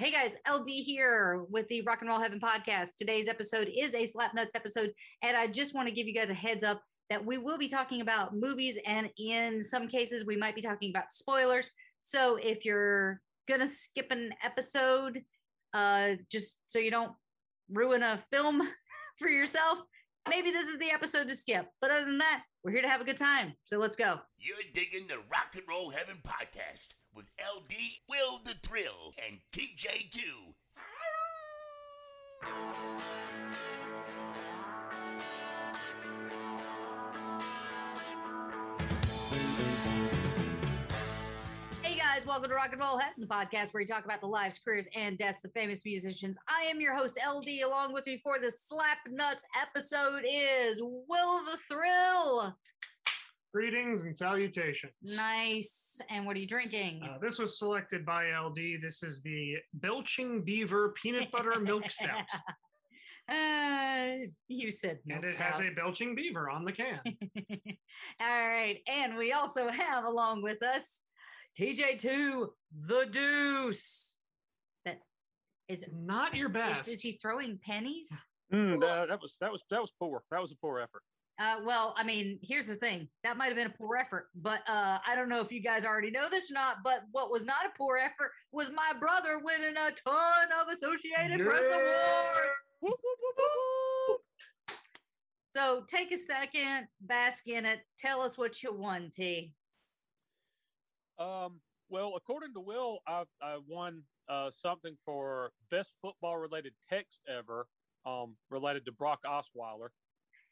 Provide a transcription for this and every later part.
Hey guys, LD here with the Rock and Roll Heaven podcast. Today's episode is a Slap Nuts episode, and I just want to give you guys a heads up that we will be talking about movies, and in some cases, we might be talking about spoilers. So if you're gonna skip an episode, uh, just so you don't ruin a film for yourself, maybe this is the episode to skip. But other than that, we're here to have a good time. So let's go. You're digging the Rock and Roll Heaven podcast with LD, Will the Thrill, and TJ2. Hey guys, welcome to Rock and Roll Heaven, the podcast where we talk about the lives, careers, and deaths of famous musicians. I am your host, LD. Along with me for the Slap Nuts episode is Will the Thrill. Greetings and salutations. Nice. And what are you drinking? Uh, this was selected by LD. This is the Belching Beaver Peanut Butter Milk Stout. Uh, you said and milk it has a Belching Beaver on the can. All right. And we also have along with us TJ2, the Deuce. That is, Not your is, best. is he throwing pennies? Mm, that, that was that was that was poor. That was a poor effort. Uh, well, I mean, here's the thing. That might have been a poor effort, but uh, I don't know if you guys already know this or not. But what was not a poor effort was my brother winning a ton of Associated Press awards. Whoop, whoop, whoop, whoop, whoop. So take a second, bask in it. Tell us what you won, T. Um, well, according to Will, I I won uh, something for best football related text ever, um, related to Brock Osweiler.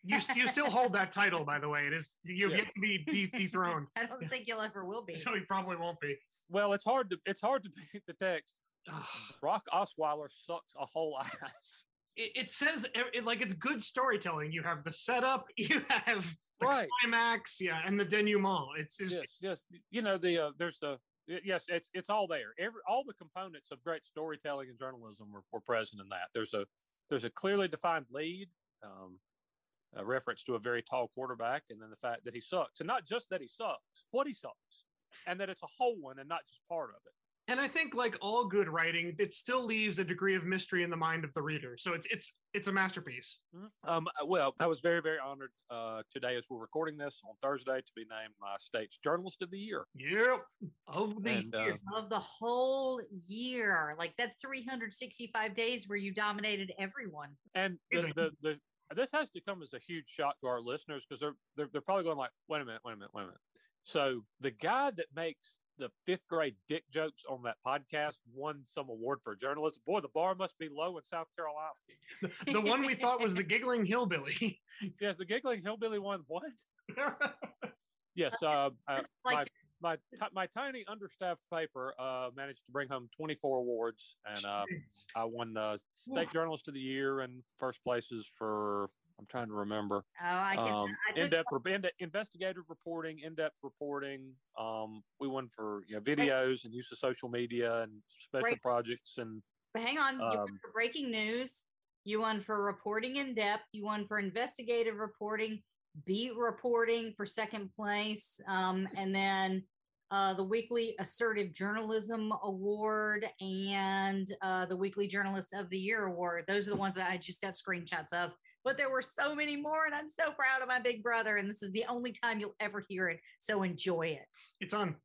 You, you still hold that title, by the way. It is you've Yeah. yet to be de- dethroned. I don't think you'll ever will be. So he probably won't be. Well, it's hard to it's hard to beat the text. Ugh. Brock Osweiler sucks a whole ass. it, it says it, like it's good storytelling. You have the setup, you have the Right. climax, yeah, and the denouement. It's just yes, yes. You know the uh, there's the y- yes it's it's all there. Every all the components of great storytelling and journalism were, were present in that. There's a there's a clearly defined lead. Um, a reference to a very tall quarterback, and then the fact that he sucks, and not just that he sucks, what he sucks, and that it's a whole one and not just part of it. and I think like all good writing, it still leaves a degree of mystery in the mind of the reader. So it's it's it's a masterpiece. Um, uh, well, I was very, very honored uh, today as we're recording this on Thursday to be named my state's Journalist of the Year. Yep. Of the And, year. uh, Of the whole year, like that's 365 days where you dominated everyone. And the, the, the this has to come as a huge shock to our listeners because they're, they're they're probably going like, wait a minute, wait a minute, wait a minute. So the guy that makes the fifth grade dick jokes on that podcast won some award for journalism. Boy, the bar must be low in South Carolina. the one we thought was the giggling hillbilly. Yes, the giggling hillbilly won what? Yes, uh, uh, like my ti- my tiny understaffed paper uh, managed to bring home 24 awards, and uh, I won uh, State Journalist of the Year and first places for I'm trying to remember oh, I can. um, in-depth re- in- investigative reporting, in-depth reporting. Um, we won for you know, videos and use of social media and special projects and But hang on, you won Um, for breaking news. You won for reporting in depth. You won for investigative reporting, beat reporting for second place, um, and then uh, the Weekly Assertive Journalism Award and uh, the Weekly Journalist of the Year Award. Those are the ones that I just got screenshots of. But there were so many more, and I'm so proud of my big brother. And this is the only time you'll ever hear it. So enjoy it. it's on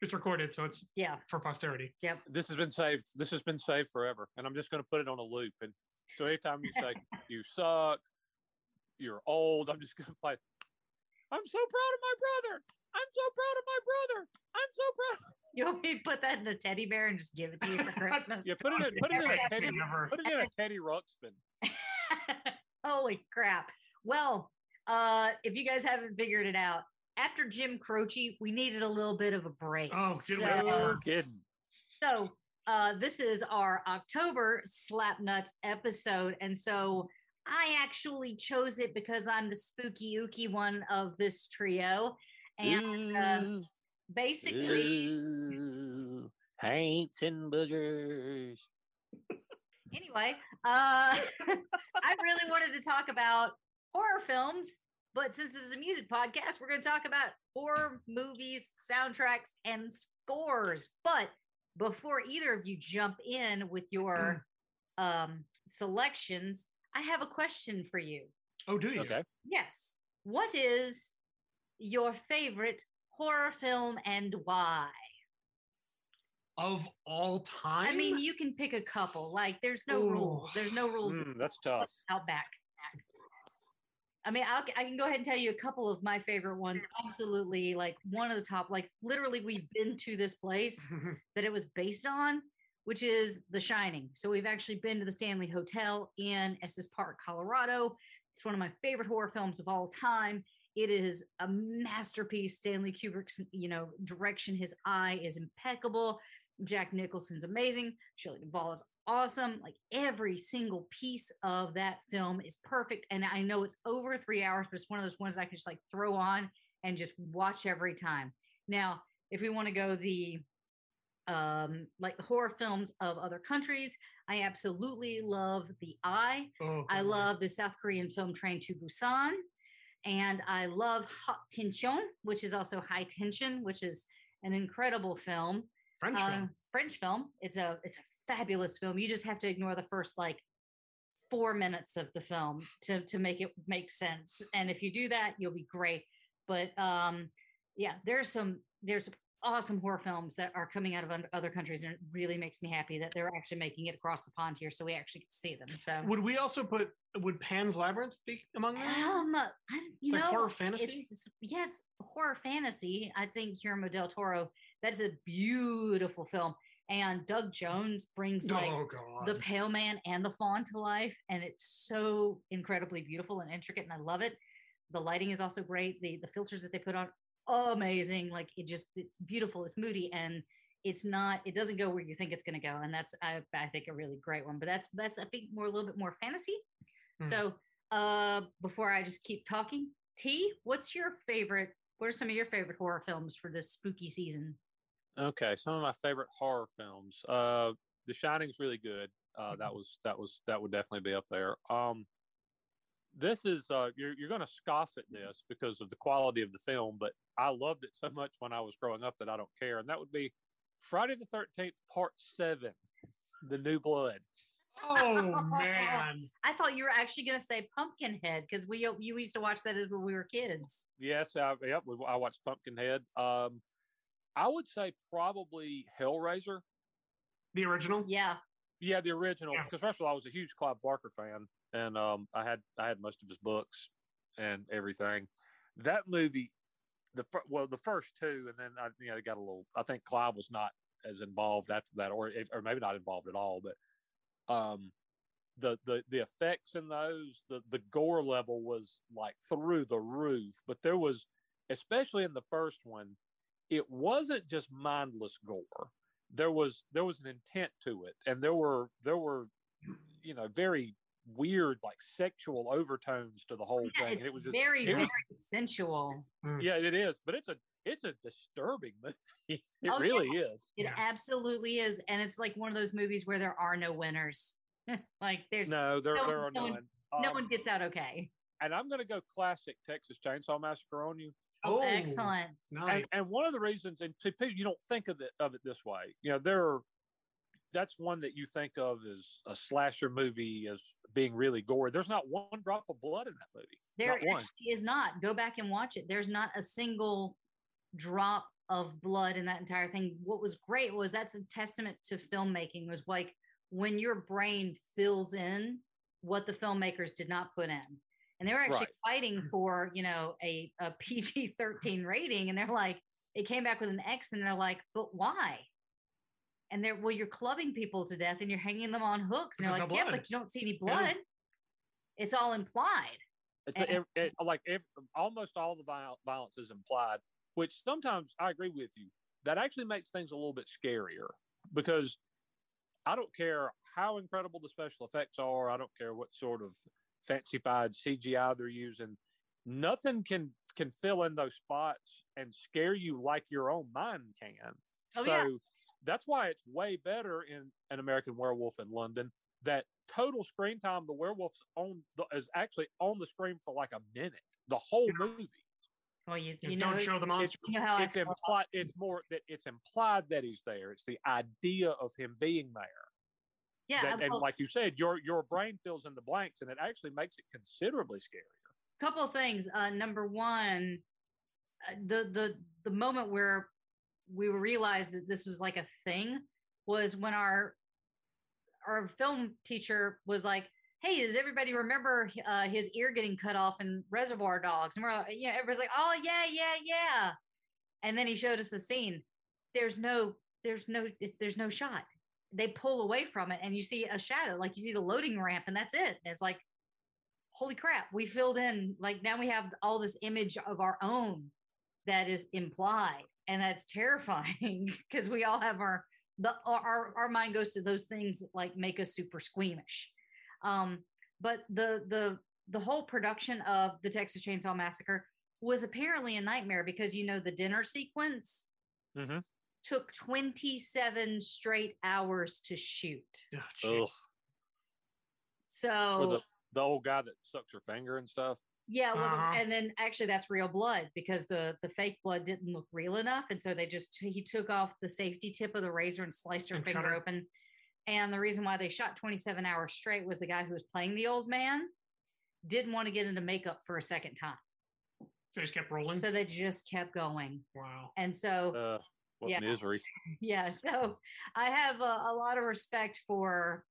It's recorded, so it's Yeah. for posterity. Yep. This has been saved. This has been saved forever, and I'm just going to put it on a loop. And so anytime you say you suck, you're old, I'm just going to play. I'm so proud of my brother. I'm so proud of my brother. I'm so proud. You want me to put that in the teddy bear and just give it to you for Christmas? Yeah, put it in. Put it in a Teddy. Never. Put it in a Teddy Ruxpin. Holy crap. Well, uh, if you guys haven't figured it out, after Jim Croce, we needed a little bit of a break. Oh, so. No kidding. so uh, this is our October Slap Nuts episode. And so I actually chose it because I'm the spooky ooky one of this trio. And uh, basically, ooh, haints and boogers. anyway, uh, I really wanted to talk about horror films, but since this is a music podcast, we're going to talk about horror movies, soundtracks, and scores. But before either of you jump in with your um, selections, I have a question for you. Oh, do you? Okay. Yes. What is your favorite horror film and why? Of all time? I mean, you can pick a couple. Like, there's no Ooh. rules. There's no rules. Mm, that's tough. Outback. I mean, I'll, I can go ahead and tell you a couple of my favorite ones. Absolutely, like one of the top. Like literally, we've been to this place that it was based on, which is The Shining. So we've actually been to the Stanley Hotel in Estes Park, Colorado. It's one of my favorite horror films of all time. It is a masterpiece. Stanley Kubrick's, you know, direction, his eye is impeccable. Jack Nicholson's amazing. Shelley Duvall is awesome. Like every single piece of that film is perfect. And I know it's over three hours, but it's one of those ones I can just like throw on and just watch every time. Now, if we want to go the um like horror films of other countries, I absolutely love The Eye. oh, I love the South Korean film Train to Busan. And I love Haute Tension, which is also High Tension, which is an incredible film. French Uh, film. French film. It's a it's a fabulous film. You just have to ignore the first like four minutes of the film to to make it make sense. And if you do that, you'll be great. But um, yeah, there's some there's awesome horror films that are coming out of other countries, and it really makes me happy that they're actually making it across the pond here, so we actually get to see them. So Would we also put would Pan's Labyrinth be among them? um, I, you It's like know, horror fantasy? It's, it's- yes, horror fantasy. I think Guillermo del Toro. That is a beautiful film, and Doug Jones brings like oh the Pale Man and the Fawn to life, and it's so incredibly beautiful and intricate, and I love it. The lighting is also great. The the filters that they put on, amazing. Like it just it's beautiful. It's moody and it's not. It doesn't go where you think it's going to go, and that's I, I think a really great one. But that's that's I think more a little bit more fantasy. Hmm. So uh before I just keep talking, T, what's your favorite? What are some of your favorite horror films for this spooky season? Okay, some of my favorite horror films. Uh, The Shining's really good. Uh, that was that was that would definitely be up there. Um, this is uh, you're you're going to scoff at this because of the quality of the film, but I loved it so much when I was growing up that I don't care, and that would be Friday the Thirteenth Part Seven, The New Blood. oh man. I thought you were actually going to say Pumpkinhead because we you used to watch that as when we were kids. Yes, I, yep, we, I watched Pumpkinhead. Um, I would say probably Hellraiser. The original? Yeah, Yeah, the original. Yeah. Because first of all, I was a huge Clive Barker fan, and um, I had I had most of his books and everything. That movie, the well, the first two, and then I you know got a little. I think Clive was not as involved after that, or or maybe not involved at all. But um, the the the effects in those, the the gore level was like through the roof. But there was, especially in the first one, it wasn't just mindless gore there was there was an intent to it and there were there were you know very weird like sexual overtones to the whole Yeah, thing and it was just, very it very was- sensual. yeah it is but it's a it's a disturbing movie it Oh, yeah. really is It Yes. absolutely is, and it's like one of those movies where there are no winners. like there's no, no there, no- there are no one- none Um, one gets out okay. and i'm going to go classic texas chainsaw massacre on you Oh, Oh, excellent. Nice. and, and one of the reasons and to people you don't think of it of it this way you know there are that's one that you think of as a slasher movie as being really gory there's not one drop of blood in that movie There is not. Go back and watch it. There's not a single drop of blood in that entire thing. What was great was that's a testament to filmmaking was like when your brain fills in what the filmmakers did not put in. And they were actually Right. fighting mm-hmm. for, you know, a, a PG 13 rating. And they're like, it came back with an X and they're like, but why? And they're, well, you're clubbing people to death and you're hanging them on hooks. And they're There's like, no yeah, but you don't see any blood. It's all implied. It's a, And- it, it- like ev almost all the viol- violence is implied, which sometimes I agree with you. That actually makes things a little bit scarier because I don't care how incredible the special effects are. I don't care what sort of fancified CGI they're using. Nothing can can fill in those spots and scare you like your own mind can. Oh, so yeah. That's why it's way better in an American Werewolf in London that total screen time the werewolf's on the, is actually on the screen for like a minute the whole movie. Well, you, You you don't show the it's, monster. you know how it's implied it's more that it's implied that he's there. It's the idea of him being there. Yeah, that, and like you said your your brain fills in the blanks and it actually makes it considerably scarier. Couple of things. Uh, number one, uh, the the the moment where we realized that this was like a thing was when our our film teacher was like, "Hey, does everybody remember uh, his ear getting cut off in Reservoir Dogs?" And we're like, yeah, everybody's like, "Oh yeah, yeah, yeah." And then he showed us the scene. There's no, there's no, there's no shot. They pull away from it, and you see a shadow, like you see the loading ramp, and that's it. It's like, holy crap, we filled in. Like now we have all this image of our own that is implied, and that's terrifying because we all have our the our our mind goes to those things that like make us super squeamish. Um, but the the the whole production of the Texas Chainsaw Massacre was apparently a nightmare because you know the dinner sequence Mhm. took 27 straight hours to shoot. Oh. Ugh. So Or the, the old guy that sucks her finger and stuff Yeah, well, Uh-huh. and then actually that's real blood because the the fake blood didn't look real enough, and so they just he took off the safety tip of the razor and sliced her And finger open. And the reason why they shot 27 hours straight was the guy who was playing the old man didn't want to get into makeup for a second time, So they just kept rolling. so they just kept going. wow. And so uh what Yeah. misery yeah so i have a, a lot of respect for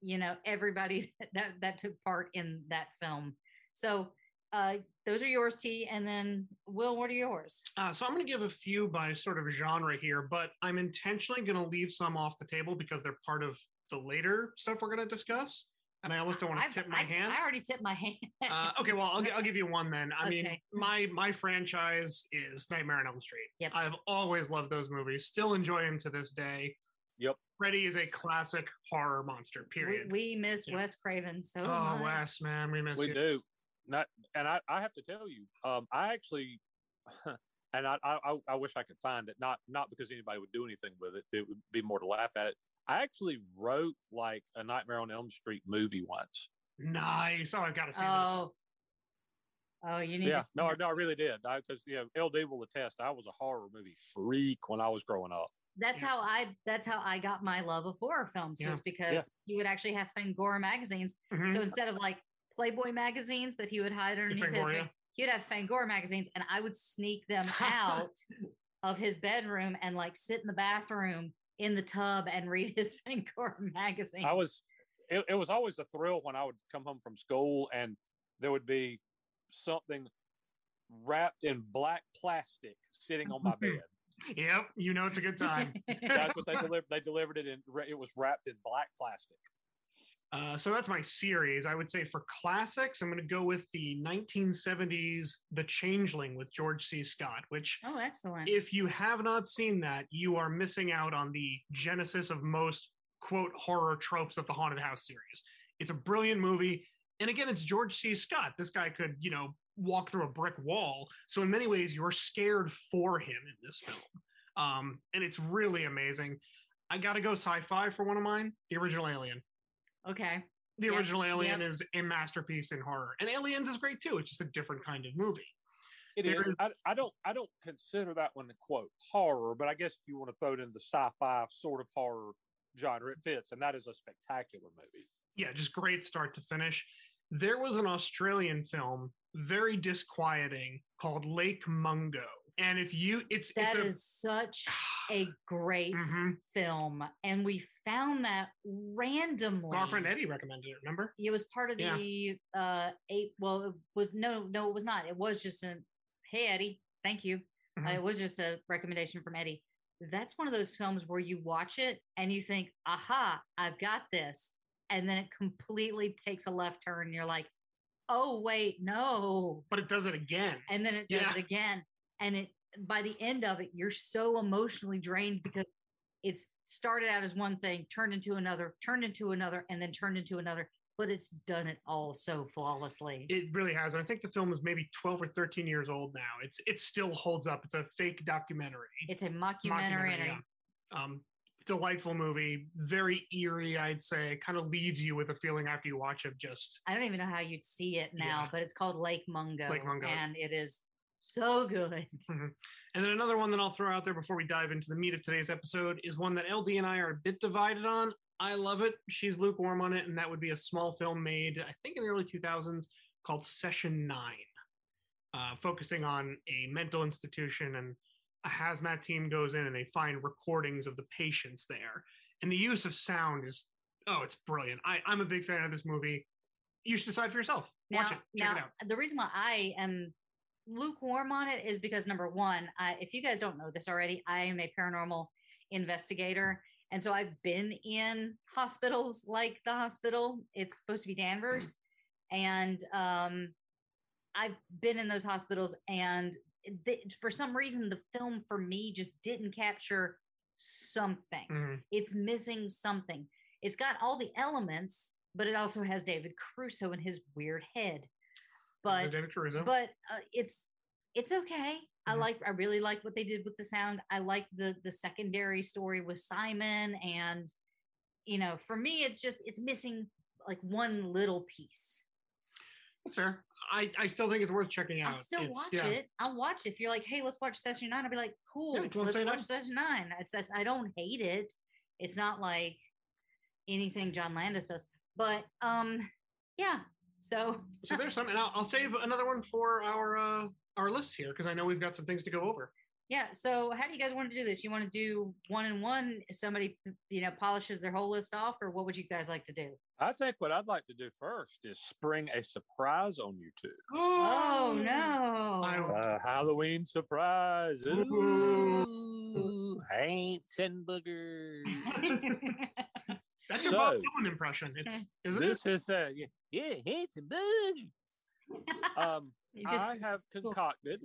you know everybody that that took part in that film so uh those are yours t and then will what are yours Uh, so I'm going to give a few by sort of genre here, but I'm intentionally going to leave some off the table because they're part of the later stuff we're going to discuss, and I almost don't want to I've- tip my I, hand. I already tipped my hand Uh, okay, well, I'll, gi- I'll give you one then. I mean, my my franchise is Nightmare on Elm Street. Yep. I've always loved those movies. Still enjoy them to this day. Yep. Freddy is a classic horror monster. we, Period. we miss Yeah. wes craven so oh, much. Wes, man, we miss we you. do not and I, I have to tell you um i actually and I, I I- I wish i could find it not not because anybody would do anything with it it would be more to laugh at it i actually wrote like a nightmare on elm street movie once Nice. Oh, I've got to see this. oh oh you need yeah to, no no i really did because you know ld will attest i was a horror movie freak when i was growing up that's Yeah. how i that's how i got my love of horror films Yeah. was because you would actually have fangora magazines Mhm. So instead of like Playboy magazines that he would hide underneath his, Fangoria. bed, he would have Fangora magazines, and I would sneak them out of his bedroom and like sit in the bathroom in the tub and read his Fangora magazine. i was it, it was always a thrill when i would come home from school and there would be something wrapped in black plastic sitting on my bed Yep, you know it's a good time. That's what they delivered. They delivered it in. It was wrapped in black plastic. Uh, so that's my series. I would say for classics, I'm going to go with the 1970s The Changeling with George C. Scott, which, oh, excellent. if you have not seen that, you are missing out on the genesis of most quote horror tropes of the Haunted House series. It's a brilliant movie. And again, it's George C. Scott. This guy could, you know, walk through a brick wall. So in many ways, you're scared for him in this film. Um, and it's really amazing. I got to go sci fi for one of mine the original Alien okay. the Yep, original Alien yep. is a masterpiece in horror, and Aliens is great too. It's just a different kind of movie. It is. There is- I, I don't. I don't consider that one the quote horror, but I guess if you want to throw it in the sci-fi sort of horror genre, it fits, and that is a spectacular movie. Yeah, just great start to finish. There was an Australian film, very disquieting, called Lake Mungo. And if you, it's That it's is such a great Mhm. film, and we found that randomly. Our friend Eddie recommended it. Remember? It was part of Yeah. the uh eight. Well, it was no, no, it was not. It was just a hey Eddie, thank you. Uh, Mhm. it was just a recommendation from Eddie. That's one of those films where you watch it and you think, "Aha, I've got this," and then it completely takes a left turn. And you're like, "Oh wait, no!" But it does it again. And then it does Yeah. it again, and it by the end of it, you're so emotionally drained because it's started out as one thing, turned into another, turned into another, and then turned into another. But it's done it all so flawlessly. It really has. And I think the film is maybe 12 or 13 years old now. It's it still holds up. It's a fake documentary. it's a mockumentary, a- yeah. Um, delightful movie, very eerie, I'd say. Kind of leaves you with a feeling after you watch it. Just I don't even know how you'd see it now, Yeah. but it's called Lake Mungo, Lake Mungo. and it is so good. and then another one that I'll throw out there before we dive into the meat of today's episode is one that LD and I are a bit divided on. I love it. She's lukewarm on it, and that would be a small film made, I think, in the early 2000s called Session Nine, uh, focusing on a mental institution and a hazmat team goes in and they find recordings of the patients there. And the use of sound is, oh, it's brilliant. I, I'm a big fan of this movie. You should decide for yourself. Watch it. Check now it out. the reason why I am lukewarm on it is because number one, I, if you guys don't know this already, I am a paranormal investigator. And so I've been in hospitals like the hospital. It's supposed to be Danvers. And um, I've been in those hospitals, and th- for some reason, the film for me just didn't capture something. Mhm. It's missing something. It's got all the elements, but it also has David Caruso in his weird head. But but uh, it's it's okay. I Mhm. like I really like what they did with the sound. I like the the secondary story with Simon and you know, for me it's just it's missing like one little piece. That's fair. I, I still think it's worth checking out. I'll still It's- watch yeah. it. I'll watch it. If you're like, hey, let's watch session nine, I'll be like, cool, Yeah, do you wanna let's watch nine? session nine. It's that's I don't hate it. It's not like anything John Landis does. But um yeah. So So there's some, and I'll, I'll save another one for our uh, our list here because I know we've got some things to go over. Yeah. So, how do you guys want to do this? You want to do one and one if somebody, you know, polishes their whole list off, or what would you guys like to do? I think what I'd like to do first is spring a surprise on you two. Oh no! I- A Halloween surprise. Ooh. Ooh, Haints and boogers. That's your Bob So- Dylan impression. It's isn't this is a yeah, yeah Haints and. Um, just- I have concocted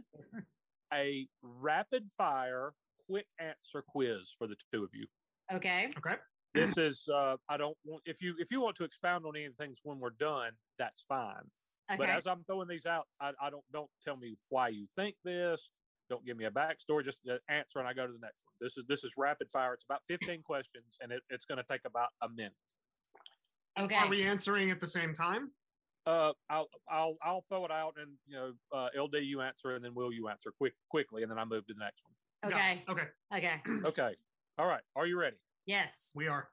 a rapid fire quick answer quiz for the two of you. okay. Okay. This is uh I don't want if you if you want to expound on any of the things when we're done, that's fine. Okay. But as I'm throwing these out, I, I don't don't tell me why you think this. Don't give me a backstory. Just uh, answer, and I go to the next one. This is this is rapid fire. It's about 15 questions, and it, it's going to take about a minute. okay. Are we answering at the same time? Uh, I'll I'll I'll throw it out, and you know, uh, LD you answer, and then Will you answer quick quickly, and then I move to the next one. Yeah. okay. Okay. Okay. Okay. All right. Are you ready? Yes. We are.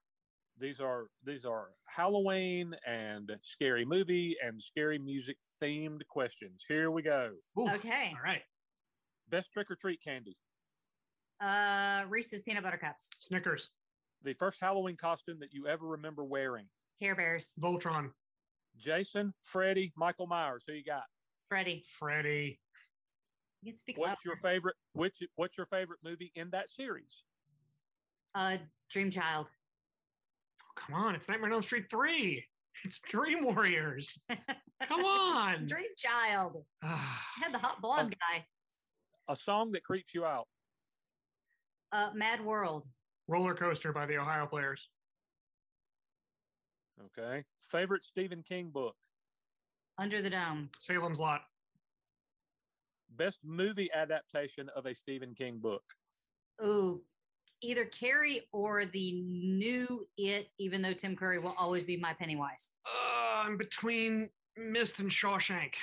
These are these are Halloween and scary movie and scary music themed questions. Here we go. Oof. Okay. All right. Best trick or treat candy. Uh, Reese's peanut butter cups, Snickers. The first Halloween costume that you ever remember wearing. Care Bears, Voltron. Jason, Freddy, Michael Myers. Who you got? Freddy. Freddy. You can speak What's louder. your favorite? Which What's your favorite movie in that series? uh Dream Child? Come on. It's Nightmare on Elm Street 3. It's Dream Warriors. Come on. Dream Child. Ah, I had the hot blonde guy. A song that creeps you out. Uh, Mad World. Roller Coaster by the Ohio Players. Okay. Favorite Stephen King book. Under the Dome. Salem's Lot. Best movie adaptation of a Stephen King book. Ooh, either Carrie or the new It, even though Tim Curry will always be my Pennywise. Uh, I'm between Mist and Shawshank.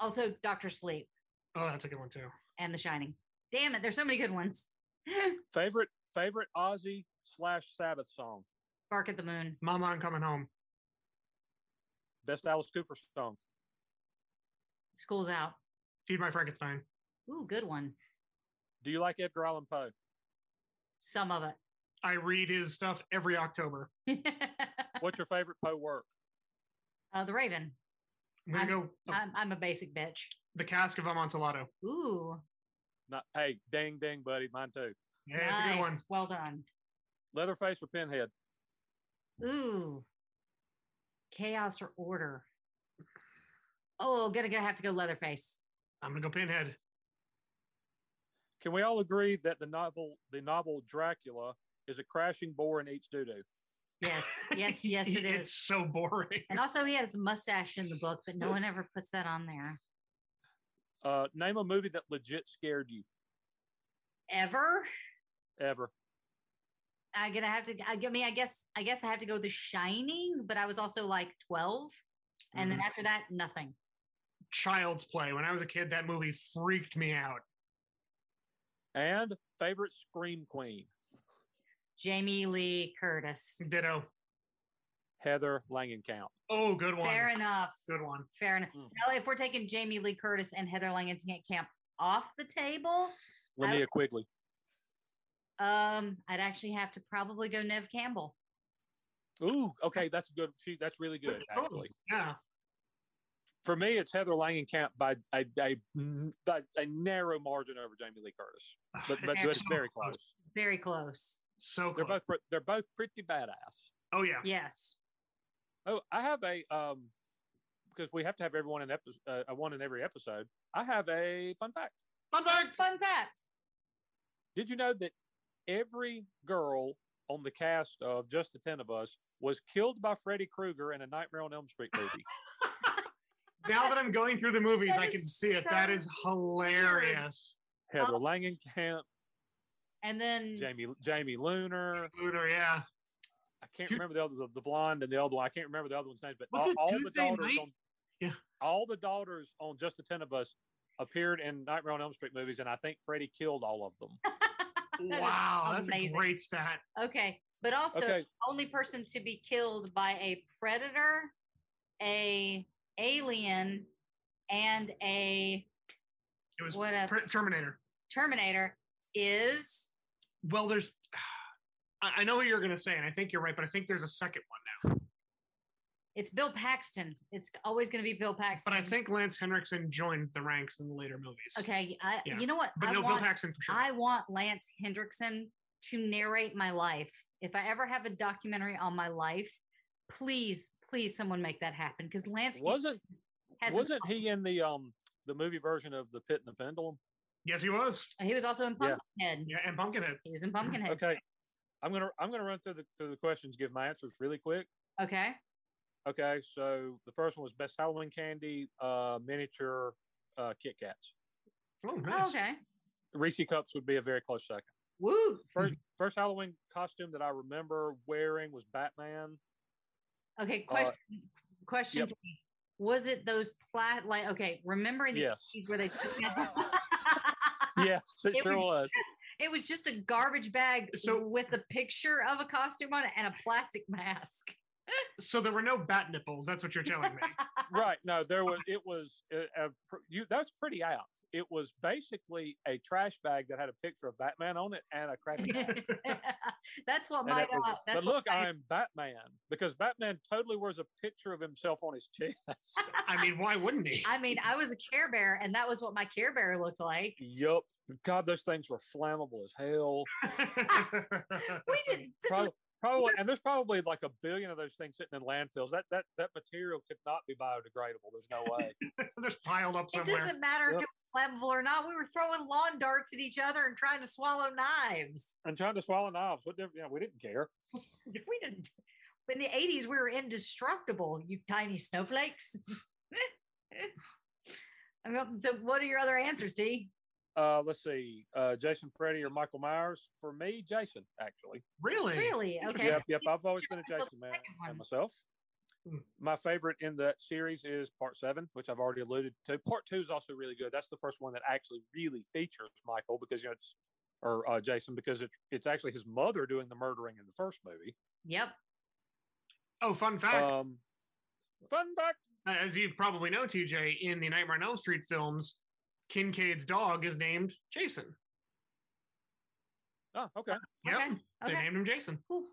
Also, Doctor Sleep Oh, that's a good one too. And The Shining. Damn it, there's so many good ones. Favorite favorite Ozzy slash Sabbath song. Bark at the Moon. Mama, I'm coming home. Best Alice Cooper song. School's out. Feed my Frankenstein. Ooh, good one. Do you like Edgar Allan Poe? Some of it. I read his stuff every October. What's your favorite Poe work? uh, the Raven. I'm gonna I'm- go uh, I'm, I'm a basic bitch. the cask of Amontillado. Ooh, Not, hey, ding, ding, buddy. Mine too. Yeah, it's a good one. nice. Well done. Leatherface or Pinhead? Ooh, chaos or order. Oh, gonna, gonna have to go Leatherface. I'm gonna go Pinhead. Can we all agree that the novel, the novel Dracula, is a crashing bore and eats doo doo? Yes, yes, yes, it It's so boring. And also, he has a mustache in the book, but no one ever puts that on there. Uh, name a movie that legit scared you Ever? ever. I'm gonna have to. I I mean, I guess, I guess I have to go The Shining, but I was also like 12, and then Mhm. after that, nothing. Child's Play. When I was a kid, that movie freaked me out. And favorite scream queen, Jamie Lee Curtis. Ditto. Heather Langenkamp. Oh, good one. Fair enough. Good one. Fair enough. Mm. Now, if we're taking Jamie Lee Curtis and Heather Langenkamp off the table, Linnea Quigley. um, I'd actually have to probably go Neve Campbell. Ooh, okay, that's good. She, that's really good, actually. Yeah. For me, it's Heather Langenkamp by a, a, by a narrow margin over Jamie Lee Curtis, but but, but it's very close. Very close. So They're both they're both pretty badass. Oh yeah. Yes. Oh, I have a um because we have to have everyone in episode uh, one in every episode. I have a fun fact. Fun fact. Fun fact. Did you know that every girl on the cast of Just the Ten of Us was killed by Freddy Krueger in a Nightmare on Elm Street movie? Now that I'm going through the movies, That I can see it. That is hilarious. Heather Oh. Langenkamp, And then Jamie Jamie Luner. Luner, yeah. I can't remember the other the, the blonde and the other one. I can't remember the other one's name, but all, all the daughters night? on Yeah. all the daughters on Just the Ten of Us appeared in Nightmare on Elm Street movies, and I think Freddy killed all of them. That is wow, that's a great stat. Okay. But also, Okay. only person to be killed by a predator, a alien, and a It was what else? Pr- Terminator. Terminator is Well, there's. I I know what you're going to say, and I think you're right, but I think there's a second one now. it's Bill Paxton. It's always going to be Bill Paxton. But I think Lance Henriksen joined the ranks in the later movies. Okay, I, Yeah. you know what? But I no, want, Bill Paxton for sure. I want Lance Henriksen to narrate my life. If I ever have a documentary on my life, please, please, someone make that happen. Because Lance Wasn't has wasn't he in the um the movie version of the Pit and the Pendulum? yes, he was. he was also in Yeah. Pumpkinhead. Yeah, and Pumpkinhead. He was in Pumpkinhead. Okay, I'm gonna I'm gonna run through the through the questions, give my answers really quick. Okay. Okay, so the first one was best Halloween candy, uh, miniature uh, Kit Kats. Oh, Oh, nice. okay. Reese cups would be a very close second. Woo. First, first Halloween costume that I remember wearing was Batman. Okay. Uh, Question. question. yep. to me. Was it those plat like okay? Remember the Yes. where they Yes, it, It sure was was. It was just a garbage bag So- with a picture of a costume on it and a plastic mask. So there were no bat nipples. That's what you're telling me. right. No, there was. It was. A, a, pr- you. That's pretty out. It was basically a trash bag that had a picture of Batman on it and a crappy mask. that's what And my. was Uh, but look, I'm Batman because Batman totally wears a picture of himself on his chest. I mean, why wouldn't he? I mean, I was a Care Bear, and that was what my Care Bear looked like. yup. God, those things were flammable as hell. We did. This was, Probably, probably, and there's probably like a billion of those things sitting in landfills. That that that material could not be biodegradable. There's no way. They're piled up somewhere. it doesn't matter Yep. if it flammable or not. We were throwing lawn darts at each other and trying to swallow knives. and trying to swallow knives. What difference? Yeah, we didn't care. We didn't. In the 80s, we were indestructible, you tiny snowflakes. I mean, so what are your other answers, D? Uh, let's see. Uh, Jason Freddy or Michael Myers? For me, Jason, actually. Really? Really? Okay. Yep, yep. I've always been a Go to the Jason man, second man one. myself. Hmm. My favorite in that series is part seven, which I've already alluded to. Part two is also really good. That's the first one that actually really features Michael because you know it's or uh, Jason because it's it's actually his mother doing the murdering in the first movie. Yep. Oh, fun fact. Um, fun fact. As you probably know, TJ, in the Nightmare on Elm Street films, Kincaid's dog is named Jason. Oh, okay. Yep. Okay. They Okay. named him Jason. Cool.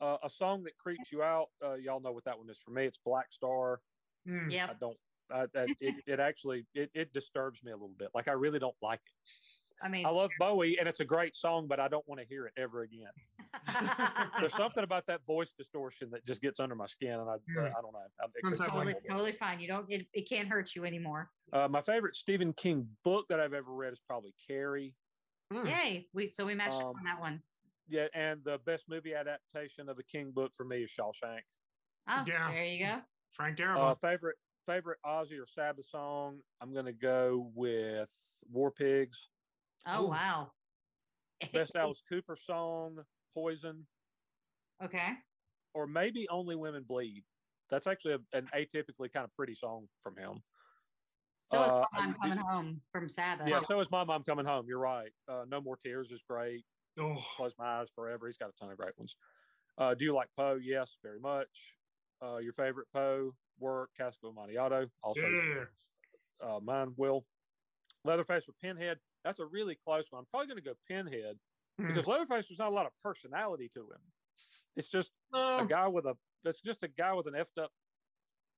Uh, a song that creeps you out. Uh, y'all know what that one is for me. It's Black Star. Mm. Yep. I don't. I, that, it, it actually it, it disturbs me a little bit. Like I really don't like it. I mean, I love Bowie and it's a great song, but I don't want to hear it ever again. There's something about that voice distortion that just gets under my skin, and I, uh. I don't know. I, it Sounds creeps like me out a totally, totally fine. You don't. It, it can't hurt you anymore. Uh, my favorite Stephen King book that I've ever read is probably Carrie. Mm. Yay! We so we matched up Um, on that one. Yeah, and the best movie adaptation of a King book for me is Shawshank. Oh, yeah. there you go. Frank Uh, Darabont. favorite favorite Ozzy or Sabbath song? I'm gonna go with War Pigs. Oh Ooh. wow. Best Alice Cooper song, Poison, okay. or maybe Only Women Bleed. That's actually a, an atypically kind of pretty song from him. So Uh, I'm I- coming home from Sabbath. Yeah, so is my mom coming home. You're right. Uh, no More Tears is great. Oh, Close My Eyes Forever. He's got a ton of great ones. Uh, do you like Poe? Yes, very much. Uh, your favorite Poe work, Cask of Amontillado. Also, yeah. uh, mine will. Leatherface or Pinhead. That's a really close one. I'm probably going to go Pinhead Mm. because Leatherface there's not a lot of personality to him. It's just a guy with a. It's just a guy with an effed up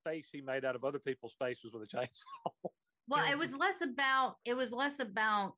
face he made out of other people's faces with a chainsaw. Well, it was less about it was less about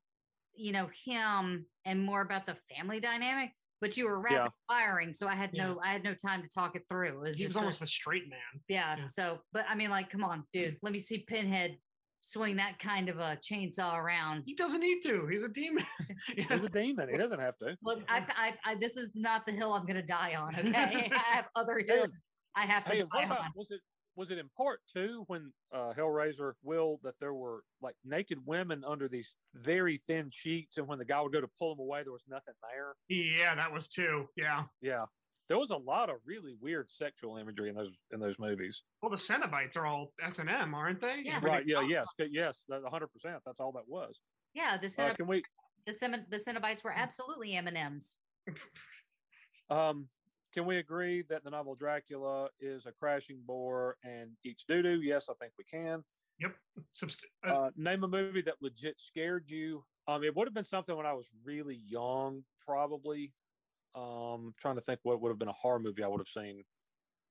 you know him and more about the family dynamic. But you were rapid Yeah. firing, so I had no I had no time to talk it through. It was he was just a- straight man. yeah, yeah. So, but I mean, like, come on, dude, mm-hmm. let me see Pinhead swing that kind of a chainsaw around. He doesn't need to. He's a demon. He's a demon. He doesn't have to. Look, I, I, I, this is not the hill I'm going to die on. Okay, I have other hills I have to Hey, die what about on. was it was it in part two when uh, Hellraiser willed that there were like naked women under these very thin sheets, and when the guy would go to pull them away, there was nothing there. yeah, that was two. Yeah. Yeah, there was a lot of really weird sexual imagery in those in those movies. Well, the Cenobites are all S and M, aren't they? Yeah. Right? Yeah. Yes. Yes. Hundred percent. That's all that was. Yeah, the Uh, can we? the, Cen- the Cenobites were absolutely M and M's. Um, can we agree that the novel Dracula is a crashing bore and eats doo doo? Yes, I think we can. Yep. Subst- uh, Uh, name a movie that legit scared you. Um, it would have been something when I was really young, probably. Um, trying to think what would have been a horror movie I would have seen.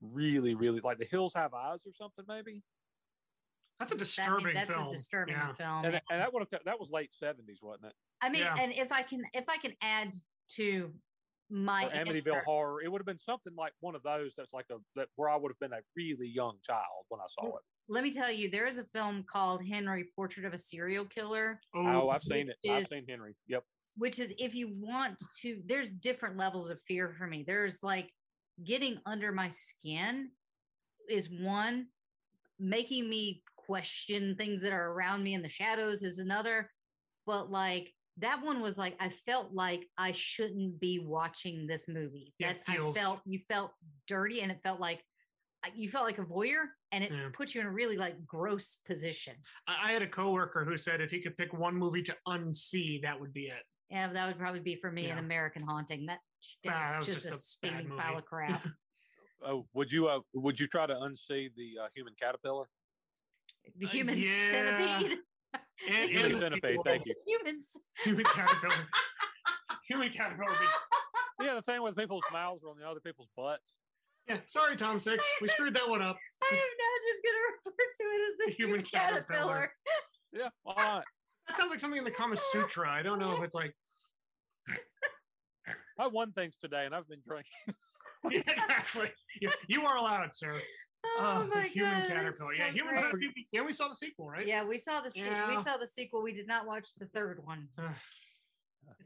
Really, really like The Hills Have Eyes or something, maybe. that's a That- disturbing that's film. a disturbing Yeah. film. And, and that would have that was late seventies, wasn't it? I mean, Yeah. and if I can, if I can add to my Amityville answer- Horror. It would have been something like one of those that's like a that where I would have been a really young child when I saw it. let me tell you, there is a film called Henry: Portrait of a Serial Killer, Oh, I've seen it. I've seen Henry. Yep. which is if you want to. There's different levels of fear for me. There's like getting under my skin is one, making me question things that are around me in the shadows is another. But like that one was like I felt like I shouldn't be watching this movie. Yeah, it That's I felt you felt dirty and it felt like you felt like a voyeur and it Yeah. puts you in a really like gross position. I, I had a coworker who said if he could pick one movie to unsee, that would be it. Yeah, that would probably be for me an American Haunting. That, Ah, that was was just, just a a steaming movie. pile of crap. Oh, would you uh would you try to unsee the uh, human caterpillar? The Uh, human yeah. centipede. And, Human the centipede. sequel. Thank you. Humans. Human caterpillar. Human caterpillar. Yeah, the thing with people's mouths are on the other people's butts. Yeah, sorry, Tom Six. We screwed that one up. I am now just going to refer to it as the, The human human, caterpillar. caterpillar. Yeah, why not? That sounds like something in the Kama Sutra. I don't know if it's like I won things today, and I've been drinking. yeah, exactly. You, you are allowed, sir. Oh, Uh, the my human God, that's caterpillar. yeah, human great. centipede. Yeah, we saw the sequel, right? Yeah, we saw the se- Yeah. we saw the sequel. We did not watch the third one.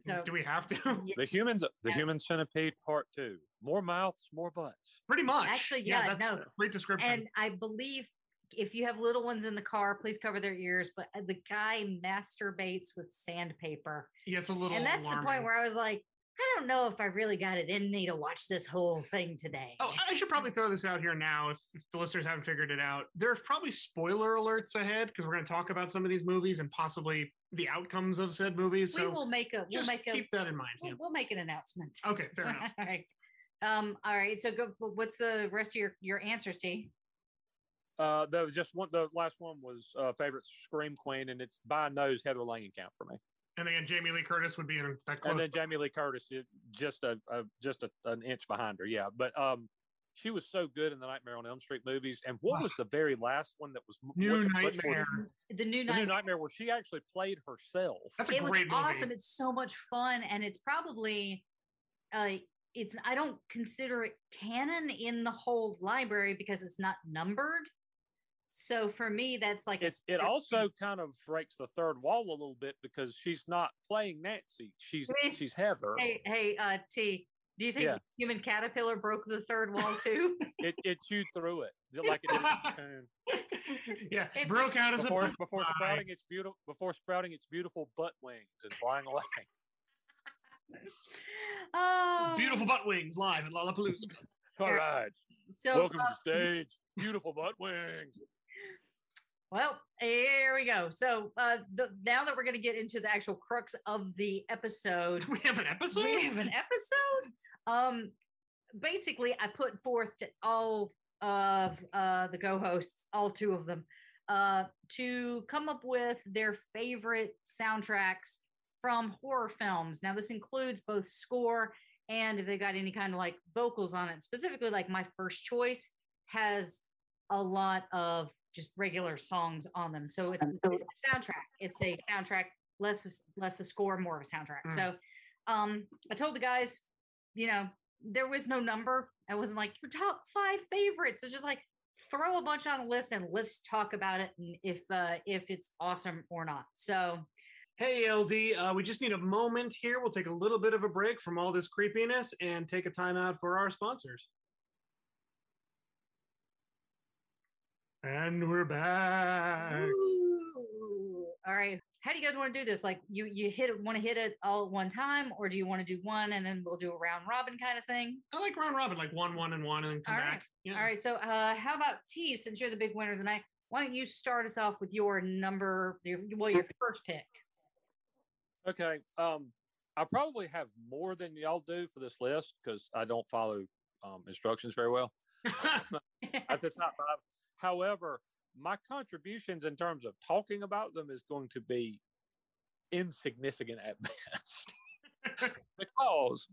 So Do we have to? The humans, the Yeah. human centipede part two. More mouths, more butts. Pretty much. Actually, yeah, that's no. a great description. and I believe if you have little ones in the car, please cover their ears. But uh, the guy masturbates with sandpaper, yeah, it's a little. and that's the point where I was like, I don't know if I really got it in me to watch this whole thing today. Oh, I should probably throw this out here now if, if the listeners haven't figured it out. There's probably spoiler alerts ahead because we're going to talk about some of these movies and possibly the outcomes of said movies. So we will make a we'll just make a keep that in mind. we'll, yeah. we'll make an announcement. Okay, fair enough. all right. Um, all right. So go what's the rest of your your answers, T? Uh, there was just one. The last one was uh, favorite scream queen, and it's by nose Heather Langenkamp for me. And then Jamie Lee Curtis would be in that close. and then Jamie Lee Curtis just a, a just a, an inch behind her. Yeah, but um, she was so good in the Nightmare on Elm Street movies. And what was the very last one that was New much- much more- Nightmare. The new the night. new Nightmare, where she actually played herself. That's a it was great movie. awesome. It's so much fun, and it's probably, uh, it's I don't consider it canon in the whole library because it's not numbered. So for me, that's like a It's, it also kind of breaks the third wall a little bit because she's not playing Nancy. She's she's Heather. Hey, hey, uh, T. Do you think Yeah. human caterpillar broke the third wall too? It it chewed through it like it did its cocoon. yeah, If- broke out as before a before butterfly. sprouting its beautiful before sprouting its beautiful butt wings and flying away. oh, Beautiful butt wings live at Lollapalooza. All right, So, welcome uh, to the stage. Beautiful butt wings. Well, here we go. So uh, the, now that we're going to get into the actual crux of the episode, we have an episode. we have an episode. Um, basically, I put forth to all of uh, the co-hosts, all two of them, uh, to come up with their favorite soundtracks from horror films. Now, this includes both score and if they got any kind of like vocals on it. Specifically, like my first choice has a lot of just regular songs on them. So it's, it's a soundtrack. It's a soundtrack, less a- less a score, more of a soundtrack. Mm. So um, I told the guys, you know, there was no number. I wasn't like your top five favorites. It's just like throw a bunch on the list and let's talk about it and if uh, if it's awesome or not. So Hey, LD, uh, we just need a moment here. We'll take a little bit of a break from all this creepiness and take a time out for our sponsors. And we're back. Ooh. all right. How do you guys want to do this? Like you you hit it want to hit it all at one time, or do you want to do one and then we'll do a round robin kind of thing? I like round robin, like one, one, and one, and then come All right. back. Yeah. All right. So uh how about T, since you're the big winner tonight, why don't you start us off with your number your well, your first pick. Okay. Um, I probably have more than y'all do for this list because I don't follow um, instructions very well. That's not five. However, my contributions in terms of talking about them is going to be insignificant at best. because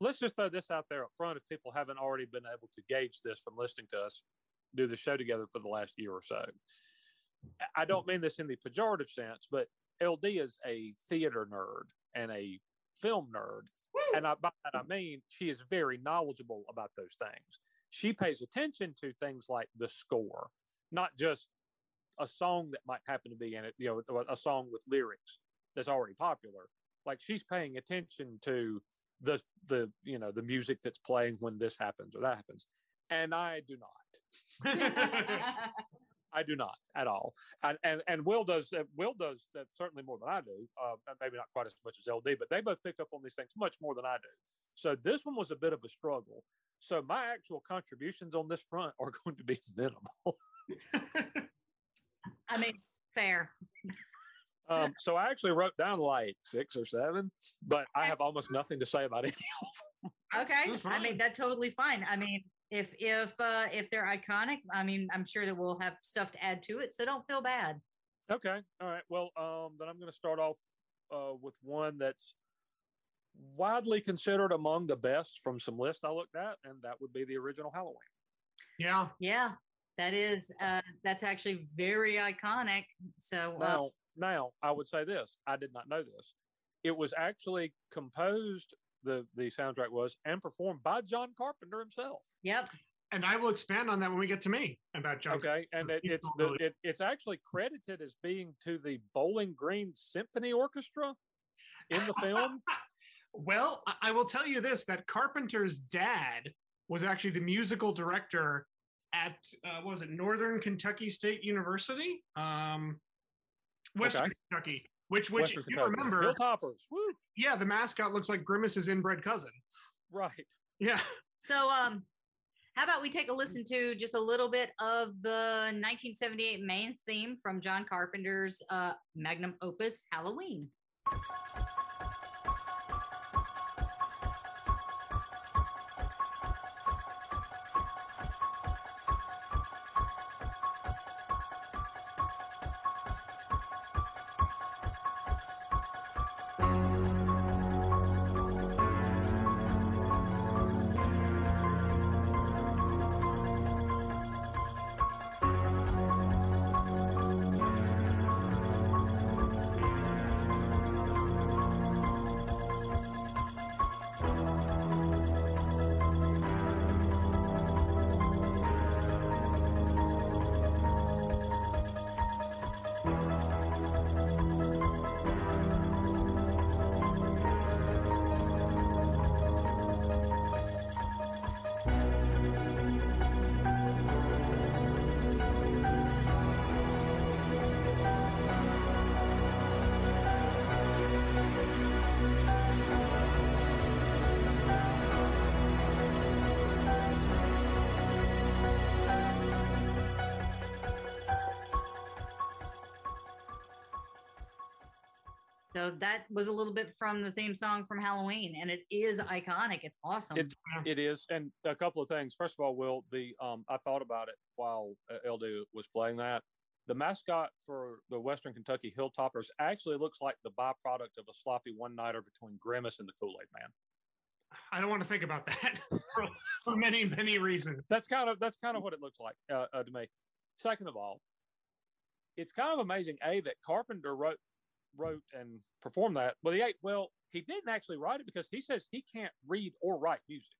let's just throw this out there up front if people haven't already been able to gauge this from listening to us do the show together for the last year or so. I don't mean this in the pejorative sense, but LD is a theater nerd and a film nerd. And I, by that I mean she is very knowledgeable about those things. She pays attention to things like the score, not just a song that might happen to be in it, you know, a song with lyrics that's already popular. Like she's paying attention to the the you know the music that's playing when this happens or that happens, and I do not. I do not at all. And and, and Will does uh, Will does that certainly more than I do. Uh, maybe not quite as much as LD, but they both pick up on these things much more than I do. So this one was a bit of a struggle. So my actual contributions on this front are going to be minimal. I mean, fair. Um, so I actually wrote down like six or seven, but I have almost nothing to say about any of them. Okay. I mean, that's totally fine. I mean, if if uh if they're iconic, I mean, I'm sure that we'll have stuff to add to it. So don't feel bad. Okay. All right. Well, um, then I'm going to start off uh, with one that's widely considered among the best from some lists I looked at, and that would be the original Halloween. yeah. Yeah. That is uh that's actually very iconic. So uh, Now, now I would say this: I did not know this. It was actually composed. the The soundtrack was and performed by John Carpenter himself. yep. And I will expand on that when we get to me about John. Okay, and it, it's the, it, it's actually credited as being to the Bowling Green Symphony Orchestra in the film. Well, I- I will tell you this: that Carpenter's dad was actually the musical director at uh, what was it Northern Kentucky State University, um, Western Okay. Kentucky. Which, which, Western if you Kentucky. remember, Hilltoppers. Woo! yeah, the mascot looks like Grimace's inbred cousin. Right. Yeah, So um how about we take a listen to just a little bit of the 1978 main theme from John Carpenter's uh magnum opus Halloween. So that was a little bit from the theme song from Halloween, and it is iconic. It's awesome. It, it is, and a couple of things. First of all, Will the um, I thought about it while uh, LD was playing that. The mascot for the Western Kentucky Hilltoppers actually looks like the byproduct of a sloppy one nighter between Grimace and the Kool Aid Man. I don't want to think about that for, for many, many reasons. That's kind of that's kind of what it looks like uh, uh, to me. Second of all, it's kind of amazing a that Carpenter wrote wrote and performed that. Well, he well he didn't actually write it because he says he can't read or write music.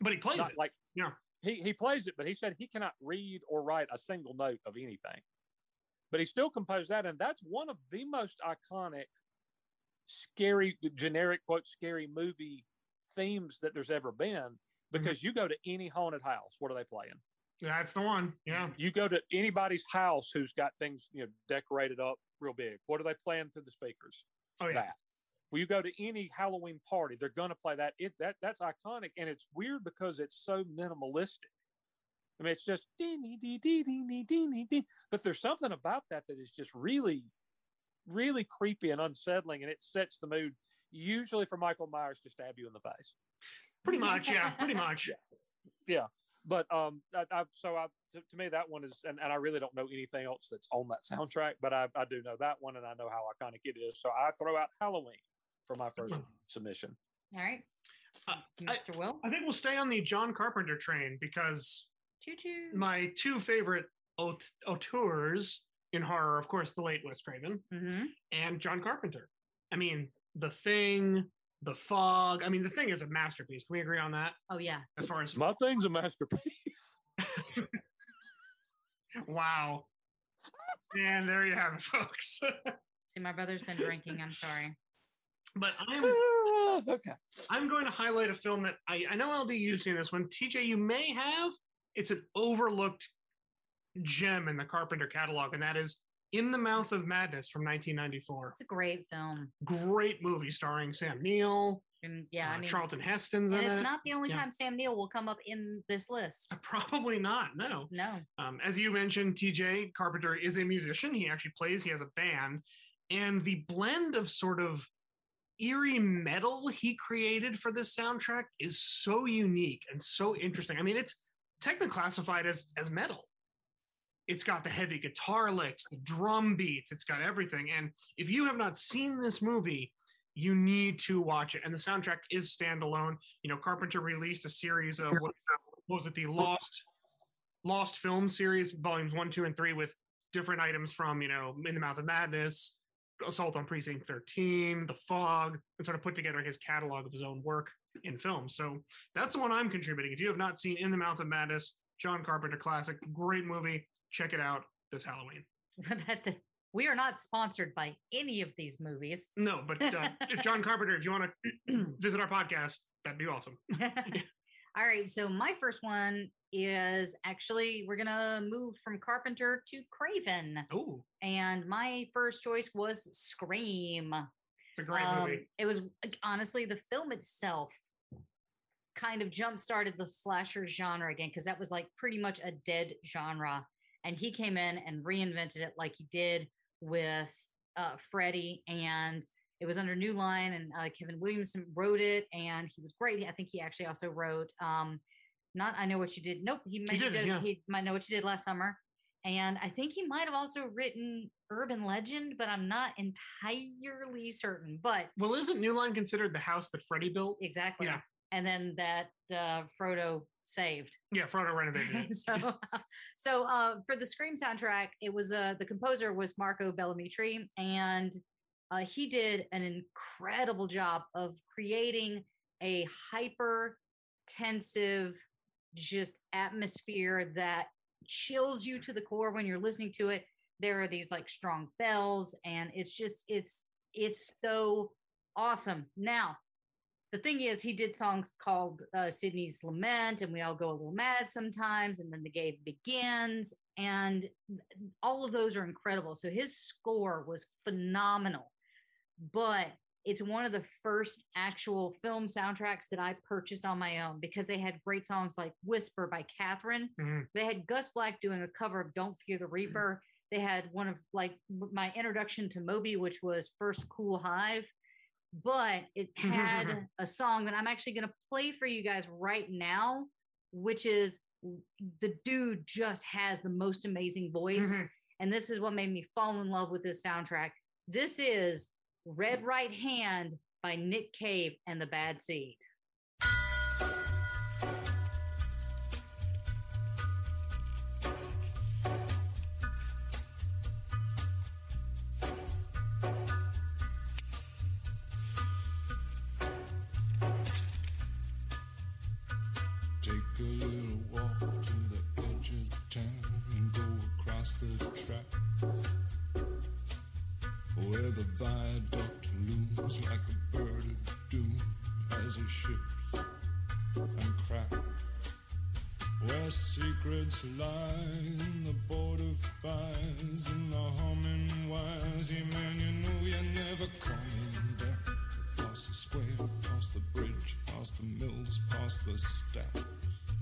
But he plays Not it. like Yeah. he he plays it, but he said he cannot read or write a single note of anything. But he still composed that, and that's one of the most iconic, scary, generic quote scary movie themes that there's ever been. Mm-hmm. Because you go to any haunted house, what are they playing? That's the one. Yeah. You go to anybody's house who's got things you know decorated up real big. What are they playing through the speakers? Oh yeah. That. Well, you go to any Halloween party, they're going to play that. It that that's iconic, and it's weird because it's so minimalistic. I mean, it's just dee dee dee dee dee dee. But there's something about that that is just really, really creepy and unsettling, and it sets the mood usually for Michael Myers to stab you in the face. Pretty much, yeah. Pretty much. yeah but um, I, I, so I to, to me that one is, and, and I really don't know anything else that's on that soundtrack, but I, I do know that one, and I know how iconic it is. So I throw out Halloween for my first submission. All right, Uh, I, Mr. Will. I think we'll stay on the John Carpenter train because Choo choo. my two favorite aut- auteurs in horror, of course, the late Wes Craven hmm and John Carpenter. I mean, The Thing, The Fog. I mean, The Thing is a masterpiece. Can we agree on that? Oh yeah. As far as My thing's a masterpiece. wow. And there you have it, folks. See, my brother's been drinking. I'm sorry. but I'm Ah, okay. I'm going to highlight a film that I, I know LD you've seen this one. TJ, you may have. It's an overlooked gem in the Carpenter catalog, and that is In the Mouth of Madness from 1994. It's a great film. Great movie starring Sam Neill. And yeah, uh, I mean, Charlton Heston's and in it's it. not the only Yeah. time Sam Neill will come up in this list. Probably not. No. No. Um, as you mentioned, TJ Carpenter is a musician. He actually plays. He has a band, and the blend of sort of eerie metal he created for this soundtrack is so unique and so interesting. I mean, it's technically classified as as metal. It's got the heavy guitar licks, the drum beats. It's got everything. And if you have not seen this movie, you need to watch it. And the soundtrack is standalone. You know, Carpenter released a series of what, was it, the Lost Lost Film series, volumes one, two, and three, with different items from you know In the Mouth of Madness, Assault on Precinct 13, The Fog, and sort of put together his catalog of his own work in film. So that's the one I'm contributing. If you have not seen In the Mouth of Madness, John Carpenter classic, great movie. Check it out this Halloween. we are not sponsored by any of these movies. No, but uh, if John Carpenter, if you want to visit our podcast, that'd be awesome. All right, so my first one is actually we're gonna move from Carpenter to Craven, Oh, and my first choice was Scream. it's a great Um, movie. It was honestly the film itself kind of jump started the slasher genre again because that was like pretty much a dead genre, and he came in and reinvented it like he did with uh, Freddy, and it was under New Line, and uh, Kevin Williamson wrote it, and he was great. I think he actually also wrote um, not I know what you did. Nope, he might did did- yeah. he might know what you did last summer. And I think he might have also written Urban Legend, but I'm not entirely certain. But Well, isn't New Line considered the house that Freddie built? exactly. Yeah. And then that uh, Frodo saved. Yeah, Frodo renovated it. so, so uh, for the Scream soundtrack, it was uh, the composer was Marco Beltrami, and uh, he did an incredible job of creating a hyper tensive, just atmosphere that chills you to the core when you're listening to it. There are these like strong bells, and it's just it's it's so awesome. Now, the thing is, he did songs called uh, Sydney's Lament, and we all go a little mad sometimes, and then the game begins, and all of those are incredible. So his score was phenomenal, but it's one of the first actual film soundtracks that I purchased on my own because they had great songs like Whisper by Catherine. Mhm. They had Gus Black doing a cover of Don't Fear the Reaper. They had one of like my introduction to Moby, which was First Cool Hive, but it had a song that I'm actually going to play for you guys right now, which is the dude just has the most amazing voice. Mhm. And this is what made me fall in love with this soundtrack. This is Red Right Hand by Nick Cave and the Bad Seed. Take a little walk to the edge of town and go across the where the viaduct looms like a bird of doom as it ships and cracks. Where secrets lie in the border and the humming. Yeah, man, you know you're never coming back. Across the square, across the bridge, past the mills, past the stacks.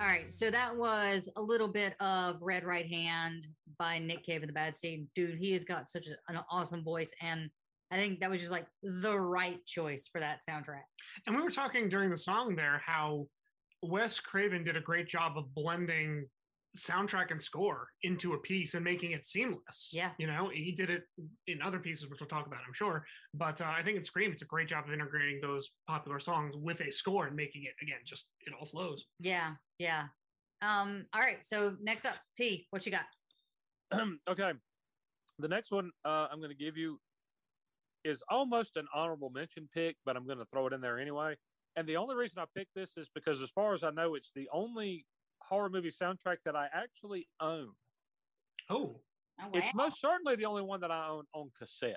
All right, so that was a little bit of Red Right Hand by Nick Cave and the Bad Seed. Dude, he has got such an awesome voice, and I think that was just like the right choice for that soundtrack. And we were talking during the song there how Wes Craven did a great job of blending soundtrack and score into a piece and making it seamless. Yeah. You know, he did it in other pieces, which we'll talk about, I'm sure. But uh, I think in Scream, it's a great job of integrating those popular songs with a score and making it, again, just it all flows. Yeah, yeah. Um, all right, so next up, T, what you got? okay. The next one uh, I'm going to give you is almost an honorable mention pick, but I'm going to throw it in there anyway. And the only reason I picked this is because, as far as I know, it's the only horror movie soundtrack that I actually own. Oh. Oh, It's most certainly the only one that I own on cassette.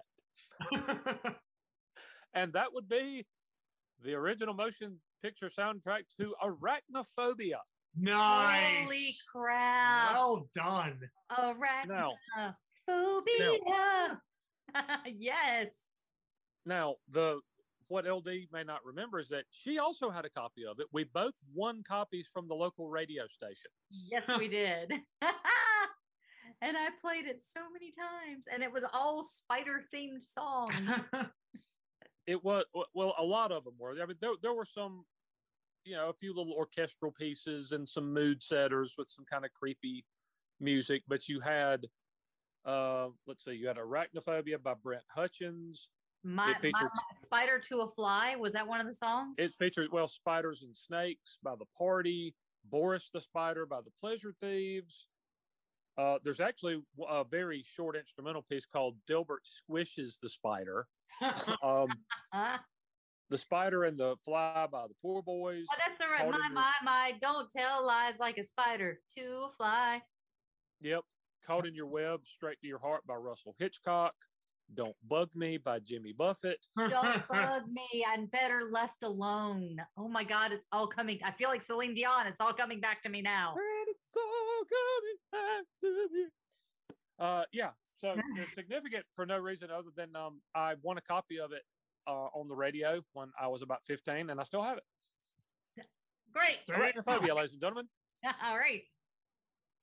And that would be the original motion picture soundtrack to Arachnophobia. nice. Holy crap. Well done. Now, Arachnophobia. yes. Now, the what LD may not remember is that she also had a copy of it. We both won copies from the local radio station. Yes, we did. and I played it so many times, and it was all spider themed songs. It was well, a lot of them were. I mean, there there were some, you know, a few little orchestral pieces and some mood setters with some kind of creepy music. But you had, uh, let's see, you had Arachnophobia by Brent Hutchins. my, my, featured- my spider to a fly was that one of the songs? It featured well, Spiders and Snakes by the Party, Boris the Spider by the Pleasure Thieves. Uh, there's actually a very short instrumental piece called Delbert Squishes the Spider. Um, Ah, the Spider and the Fly by the Poor Boys. oh, that's the right. My, my, my. Don't tell lies like a spider to a fly. Yep. Caught in Your Web, Straight to Your Heart by Russell Hitchcock. Don't Bug Me by Jimmy Buffett. Don't bug me. I'm better left alone. Oh my God, it's all coming. I feel like Celine Dion. It's all coming back to me now. And it's all coming back to me. Uh, yeah. So it's significant for no reason other than um, I won a copy of it uh, on the radio when I was about 15, and I still have it. Great. Arachnophobia, ladies and gentlemen. all right.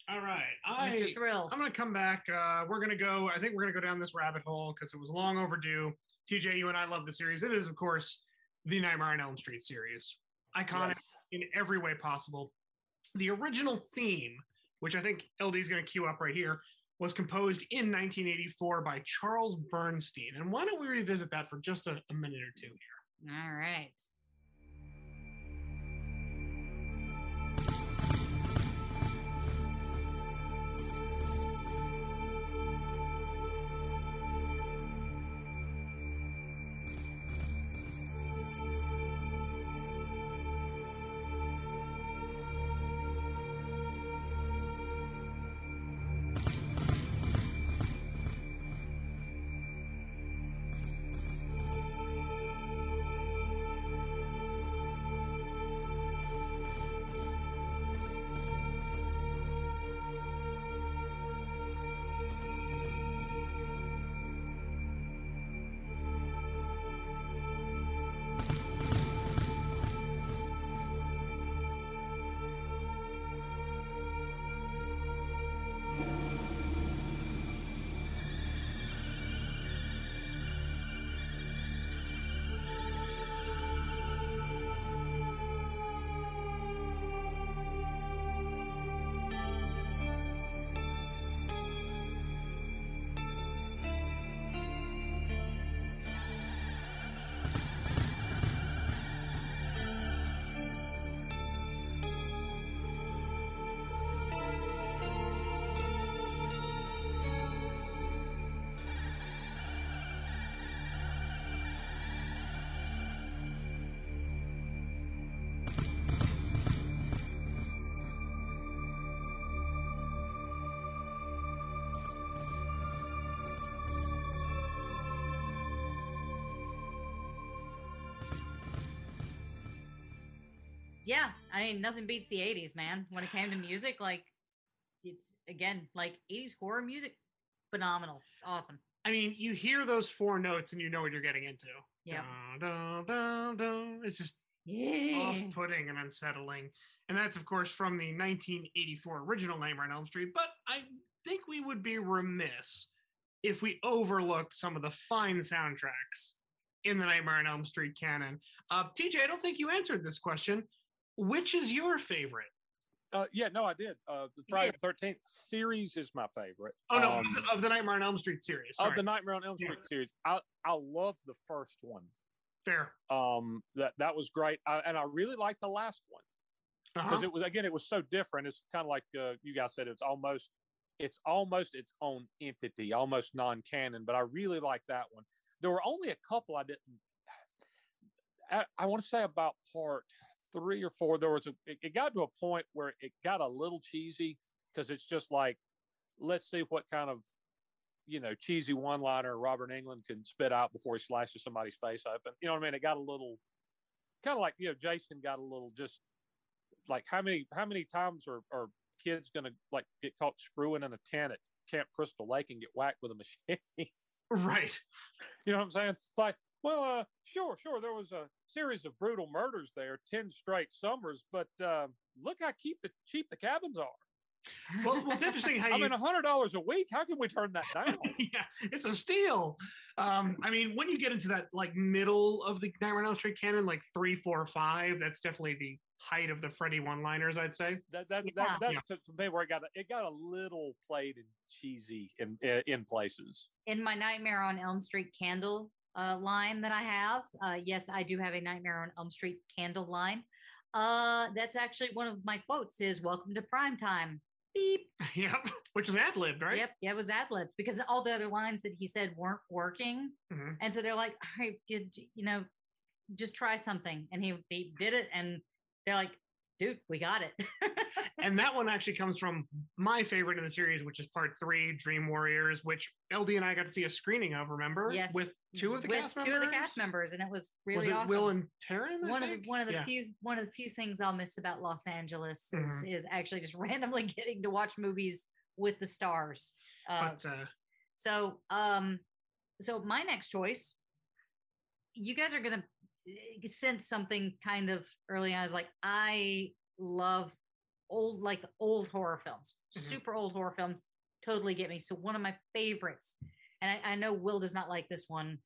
All right. I, Mr. Thrill. I'm going to come back. Uh, we're going to go, I think we're going to go down this rabbit hole because it was long overdue. TJ, you and I love the series. It is, of course, the Nightmare on Elm Street series. Iconic Yes. in every way possible. The original theme, which I think LD is going to cue up right here, was composed in 1984 by Charles Bernstein. And why don't we revisit that for just a, a minute or two here? All right. Yeah, I mean, nothing beats the 80s, man. When it came to music, like, it's again, like 80s horror music, phenomenal. It's awesome. I mean, you hear those four notes and you know what you're getting into. Yeah. It's just Yeah. off-putting and unsettling. And that's, of course, from the 1984 original Nightmare on Elm Street. But I think we would be remiss if we overlooked some of the fine soundtracks in the Nightmare on Elm Street canon. Uh, TJ, I don't think you answered this question. Which is your favorite? Uh, yeah, no, I did. Uh, the Friday the Thirteenth series is my favorite. Oh no, Um, of the Nightmare on Elm Street series. of the Nightmare on Elm Yeah. Street series, I I love the first one. Fair. Um, that that was great, I, and I really liked the last one because Uh-huh. it was again, it was so different. It's kind of like uh, you guys said, it's almost it's almost its own entity, almost non-canon. But I really like that one. There were only a couple I didn't. I, I want to say about part three or four. There was a. It, it got to a point where it got a little cheesy because it's just like, let's see what kind of you know, cheesy one liner Robert Englund can spit out before he slashes somebody's face open. You know what I mean? It got a little kind of like, you know, Jason got a little just like how many how many times are, are kids gonna like get caught screwing in a tent at Camp Crystal Lake and get whacked with a machine? Right. you know what I'm saying? It's like, well, uh, sure, sure, there was a series of brutal murders there, ten straight summers, but uh, look how cheap the cheap the cabins are. Well, well it's interesting how I you mean, a hundred dollars a week. How can we turn that down? yeah, it's a steal. Um, I mean, when you get into that like middle of the Nightmare on Elm Street canon, like three, four, five, that's definitely the height of the Freddy one-liners, I'd say. That that's Yeah. that, that's Yeah. to, to me where it got it got a little played and cheesy in in, in places. in my Nightmare on Elm Street candle uh, line that I have. Uh, yes, I do have a Nightmare on Elm Street candle line. Uh, that's actually one of my quotes is "Welcome to prime time." Beep. Yep, which is ad libbed, right? Yep, yeah, it was ad lib because all the other lines that he said weren't working, Mhm. and so they're like, "All right, you, you know, just try something," and he, he did it, and they're like, "Dude, we got it." And that one actually comes from my favorite in the series, which is part three, Dream Warriors, which LD and I got to see a screening of. Remember? yes, with two of the with cast two members. of the cast members, and it was really was it awesome. Will and Taryn? I one of the one of the Yeah. few one of the few things I'll miss about Los Angeles is, Mhm. is actually just randomly getting to watch movies with the stars. Uh, But uh, so um so my next choice, you guys are gonna sense something kind of early on. I was like, I love old like old horror films, Mhm. super old horror films. Totally get me. So one of my favorites, and I, I know Will does not like this one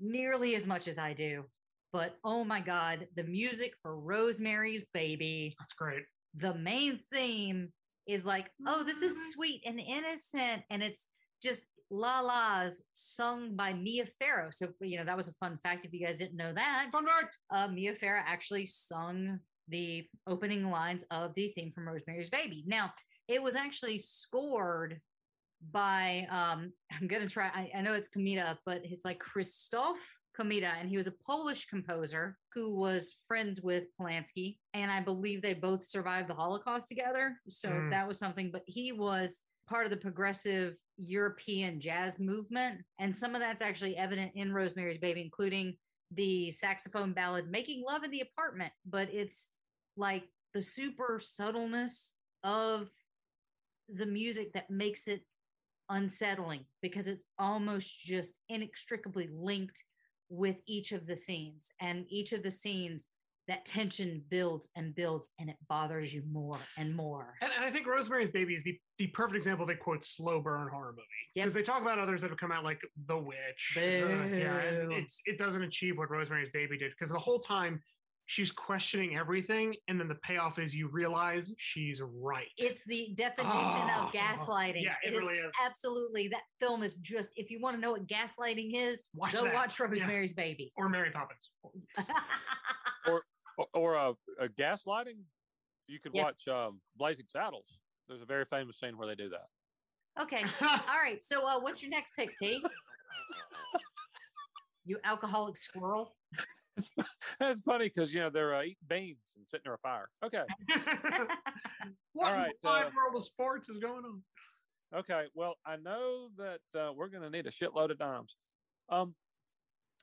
nearly as much as I do, but oh my god, the music for Rosemary's Baby, that's great. the main theme is like, oh, this is sweet and innocent, and it's just la la's sung by Mia Farrow. So you know that was a fun fact if you guys didn't know that. Fun fact. Uh, Mia Farrow actually sung the opening lines of the theme from Rosemary's Baby. Now it was actually scored by um I'm gonna try I, I know it's Komeda, but it's like Krzysztof Komeda, and he was a Polish composer who was friends with Polanski, and I believe they both survived the Holocaust together. So Mm. that was something, but he was part of the progressive European jazz movement, and some of that's actually evident in Rosemary's Baby, including the saxophone ballad Making Love in the Apartment, but it's like the super subtleness of the music that makes it unsettling because it's almost just inextricably linked with each of the scenes. And each of the scenes that tension builds and builds and it bothers you more and more And, and I think Rosemary's Baby is the, the perfect example of a quote slow burn horror movie Yep. because they talk about others that have come out like The Witch. uh, yeah, and it's it doesn't achieve what Rosemary's Baby did because the whole time she's questioning everything, and then the payoff is you realize she's right. it's the definition Oh, of gaslighting yeah, it really is. absolutely that film is just if you want to know what gaslighting is Watch go that. watch Yeah. rosemary's baby or Mary Poppins. or or a, a gaslighting. You could Yeah. watch um, Blazing Saddles. There's a very famous scene where they do that. okay all right so uh, what's your next pick t you alcoholic squirrel it's funny because you know they're uh, eating beans and sitting near a fire. Okay, what All in the wide uh, world of sports is going on? okay. Well, I know that uh, we're going to need a shitload of dimes. Um,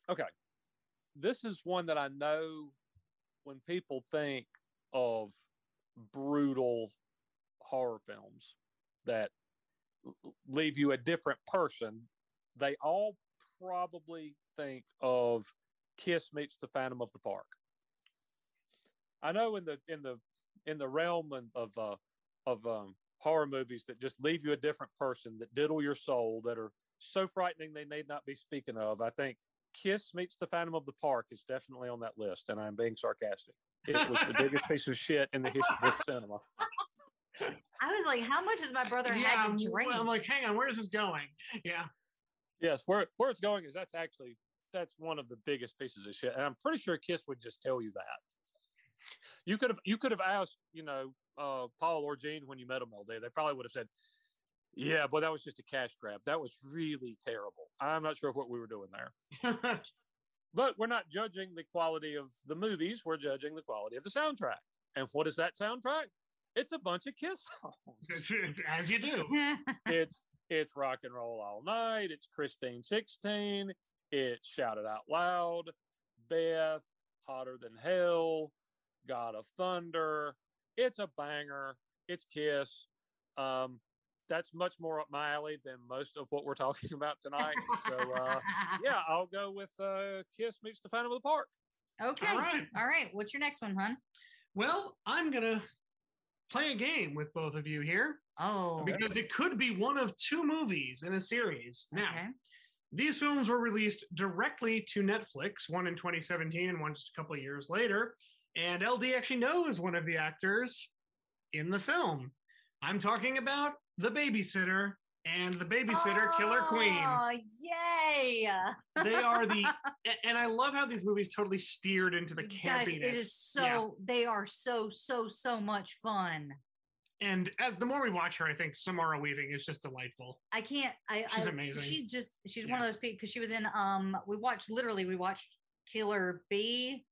okay, this is one that I know when people think of brutal horror films that leave you a different person, they all probably think of Kiss meets the Phantom of the Park. I know in the in the in the realm of uh, of um, horror movies that just leave you a different person, that diddle your soul, that are so frightening they need not be speaking of. I think Kiss meets the Phantom of the Park is definitely on that list, and I'm being sarcastic. It was the biggest piece of shit in the history of cinema. i was like how much has my brother yeah, had I'm, to drink I'm like, hang on, where is this going? Yeah. Yes, where where it's going is that's actually that's one of the biggest pieces of shit, and I'm pretty sure Kiss would just tell you that. You could have you could have asked you know uh, Paul or Gene when you met them all day. They probably would have said, "Yeah, but that was just a cash grab. That was really terrible. I'm not sure what we were doing there." But we're not judging the quality of the movies. We're judging the quality of the soundtrack. And what is that soundtrack? It's a bunch of Kiss songs As you do. it's it's rock and roll all night. It's Christine 16. It's shouted out loud. Beth, hotter than hell. God of Thunder. It's a banger. It's Kiss. Um, that's much more up my alley than most of what we're talking about tonight. So uh, yeah, I'll go with uh, Kiss meets the Phantom of the Park. okay All right. all right what's your next one hun Well, I'm gonna play a game with both of you here oh because it could be one of two movies in a series. Now, okay. these films were released directly to Netflix, one in 2017 and one just a couple of years later. And LD actually knows one of the actors in the film. I'm talking about The Babysitter and The Babysitter Killer Queen. Oh, yay! They are the, and I love how these movies totally steered into the Guys, campiness. it is so. Yeah. They are so so so much fun. And as the more we watch her, I think Samara Weaving is just delightful. I can't. I. She's I, amazing. She's just. She's Yeah. one of those people because she was in. Um, we watched literally. We watched Killer B,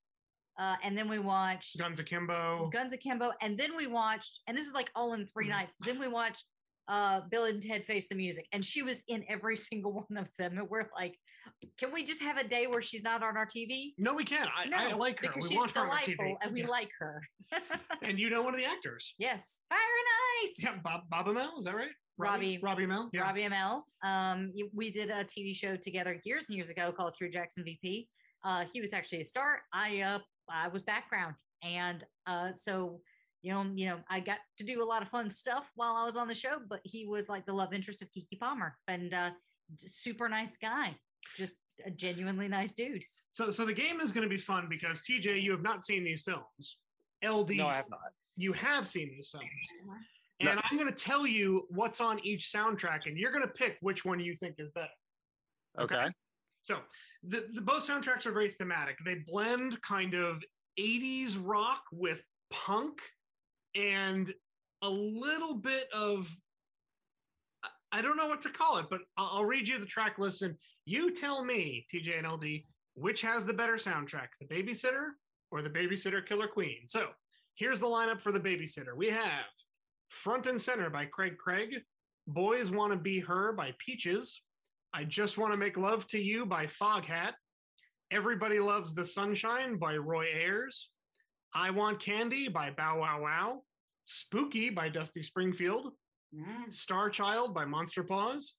uh, and then we watched Guns Akimbo. Guns Akimbo, and then we watched. And this is like all in 3 Mhm. nights. Then we watched uh Bill and Ted Face the Music, and she was in every single one of them. And we're like, can we just have a day where she's not on our TV? No, we can't. I, I like her. because We she's want her on our TV. delightful, and we Yeah. like her. And you know one of the actors. yes, very nice. Yeah, Bob Bob Amell, is that right? Robbie. Robbie Amell. Yeah. Robbie Amell. Um, we did a TV show together years and years ago called True Jackson VP. Uh, he was actually a star. I uh, I was background, and uh, so you know, you know, I got to do a lot of fun stuff while I was on the show. But he was like the love interest of Keke Palmer, and uh, super nice guy, just a genuinely nice dude. So so the game is going to be fun because TJ, you have not seen these films. LD, No, I have not. you have seen these films. and No. I'm going to tell you what's on each soundtrack, and you're going to pick which one you think is better. Okay. So the, the both soundtracks are very thematic. They blend kind of 80s rock with punk and a little bit of I- don't know what to call it, but I'll, read you the track list and you tell me, TJ and LD, which has the better soundtrack, the babysitter or the babysitter killer queen. So here's the lineup for the babysitter. We have Front and Center by Craig Craig, Boys Wanna Be Her by Peaches, I Just Want to Make Love to You by Foghat. Everybody Loves the Sunshine by Roy Ayers. I Want Candy by Bow Wow Wow. Spooky by Dusty Springfield. Mm. Star Child by Monster Paws.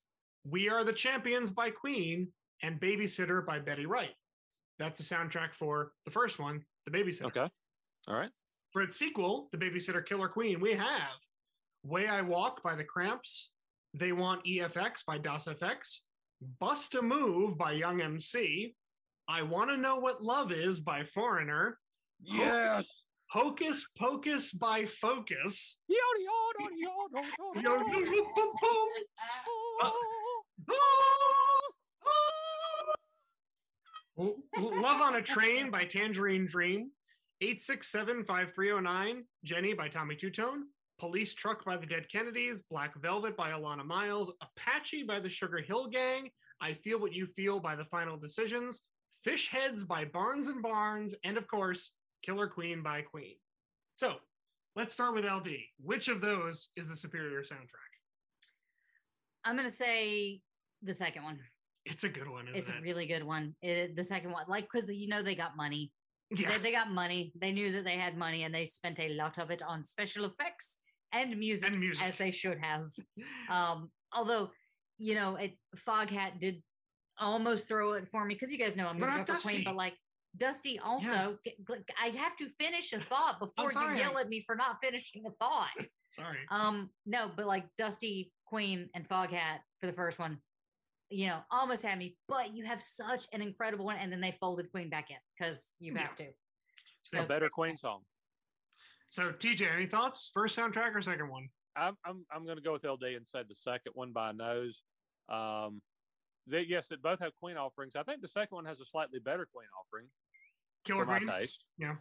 We Are the Champions by Queen. And Babysitter by Betty Wright. That's the soundtrack for the first one, The Babysitter. Okay. All right. For its sequel, The Babysitter Killer Queen, we have Way I Walk by The Cramps, They Want EFX by Das EFX, Bust a Move by Young MC, I Want to Know What Love Is by Foreigner, Yes. Hocus Pocus by Focus, Love on a Train by Tangerine Dream, 867-5309, Jenny by Tommy Tutone, Police Truck by the Dead Kennedys, Black Velvet by Alannah Myles, Apache by the Sugar Hill Gang, I Feel What You Feel by The Final Decisions, Fish Heads by Barnes and Barnes, and of course, Killer Queen by Queen. So let's start with LD. Which of those is the superior soundtrack? I'm gonna say the second one. It's a good one, isn't It's a it? really good one. It, the second one, like, because you know they got money. yeah. They, they got money. They knew that they had money, and they spent a lot of it on special effects and music, And music. as they should have. Um, although, you know, it Foghat did almost throw it for me because you guys know I'm gonna not go for Queen, but like Dusty also, I have to finish a thought before you yell at me for not finishing a thought. Sorry. Um, no, but like Dusty, Queen, and Foghat for the first one, you know, almost had me. But you have such an incredible one, and then they folded Queen back in because you Yeah. have to. A So better Queen song. So, TJ, any thoughts? First soundtrack or second one? I'm I'm I'm going to go with LD and say the second one by a nose. Um, they, yes, they both have Queen offerings. I think the second one has a slightly better Queen offering Killer for Queen. my taste. Yeah.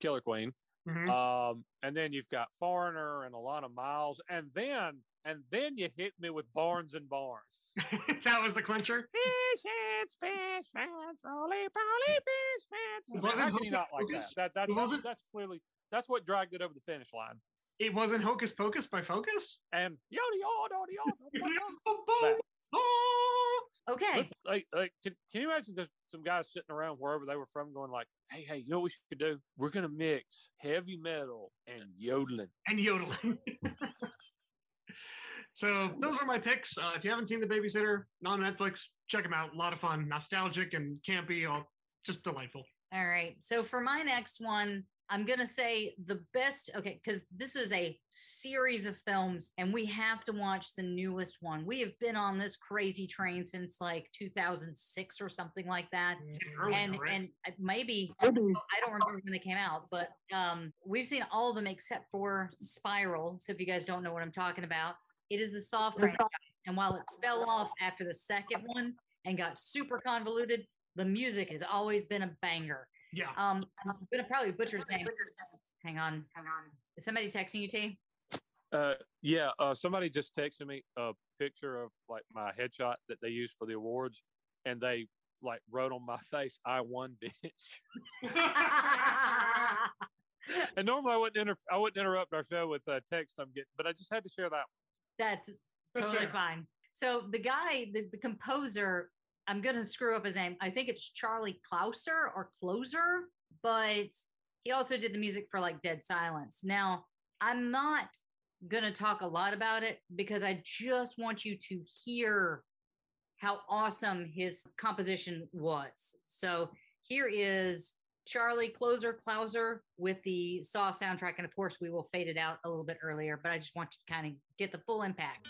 Killer Queen. Mhm. Um, and then you've got Foreigner and Alannah Myles, and then and then you hit me with Barnes and Barnes. that was the clincher. Fish heads, fish heads, roly poly fish heads. I mean, Wasn't how can you not like that? Pocus? That that that's, that's clearly that's what dragged it over the finish line. It wasn't Hocus Pocus by Focus. And yada yada yada. yada, Boom, yada. Boom. Okay, Let's- like, like, can, can you imagine there's some guys sitting around wherever they were from going like, hey, hey, you know what we should do? We're going to mix heavy metal and yodeling. and yodeling. so those are my picks. Uh, if you haven't seen The Babysitter on Netflix, check them out. A lot of fun, nostalgic and campy, all just delightful. all right. So for my next one, I'm gonna say the best. Okay, because this is a series of films, and we have to watch the newest one. We have been on this crazy train since like 2006 or something like that. Early, and and uh, maybe I don't remember when they came out, but um, we've seen all of them except for Spiral. So if you guys don't know what I'm talking about, it is the Saw franchise. And while it fell off after the second one and got super convoluted, the music has always been a banger. Yeah. Um, I'm gonna probably butcher his name. Hang on, hang on. Is somebody texting you, T? Uh, yeah, uh, somebody just texted me a picture of like my headshot that they used for the awards, and they like wrote on my face, "I won, bitch." and normally I wouldn't inter- I wouldn't interrupt our show with uh, text I'm getting, but I just had to share that. That's That's totally fair. fine. So the guy, the, the composer, I'm gonna screw up his name. I think it's Charlie Clouser or Closer, but he also did the music for like Dead Silence. Now, I'm not gonna talk a lot about it because I just want you to hear how awesome his composition was. So here is Charlie Closer Clouser with the Saw soundtrack, and of course we will fade it out a little bit earlier, but I just want you to kind of get the full impact.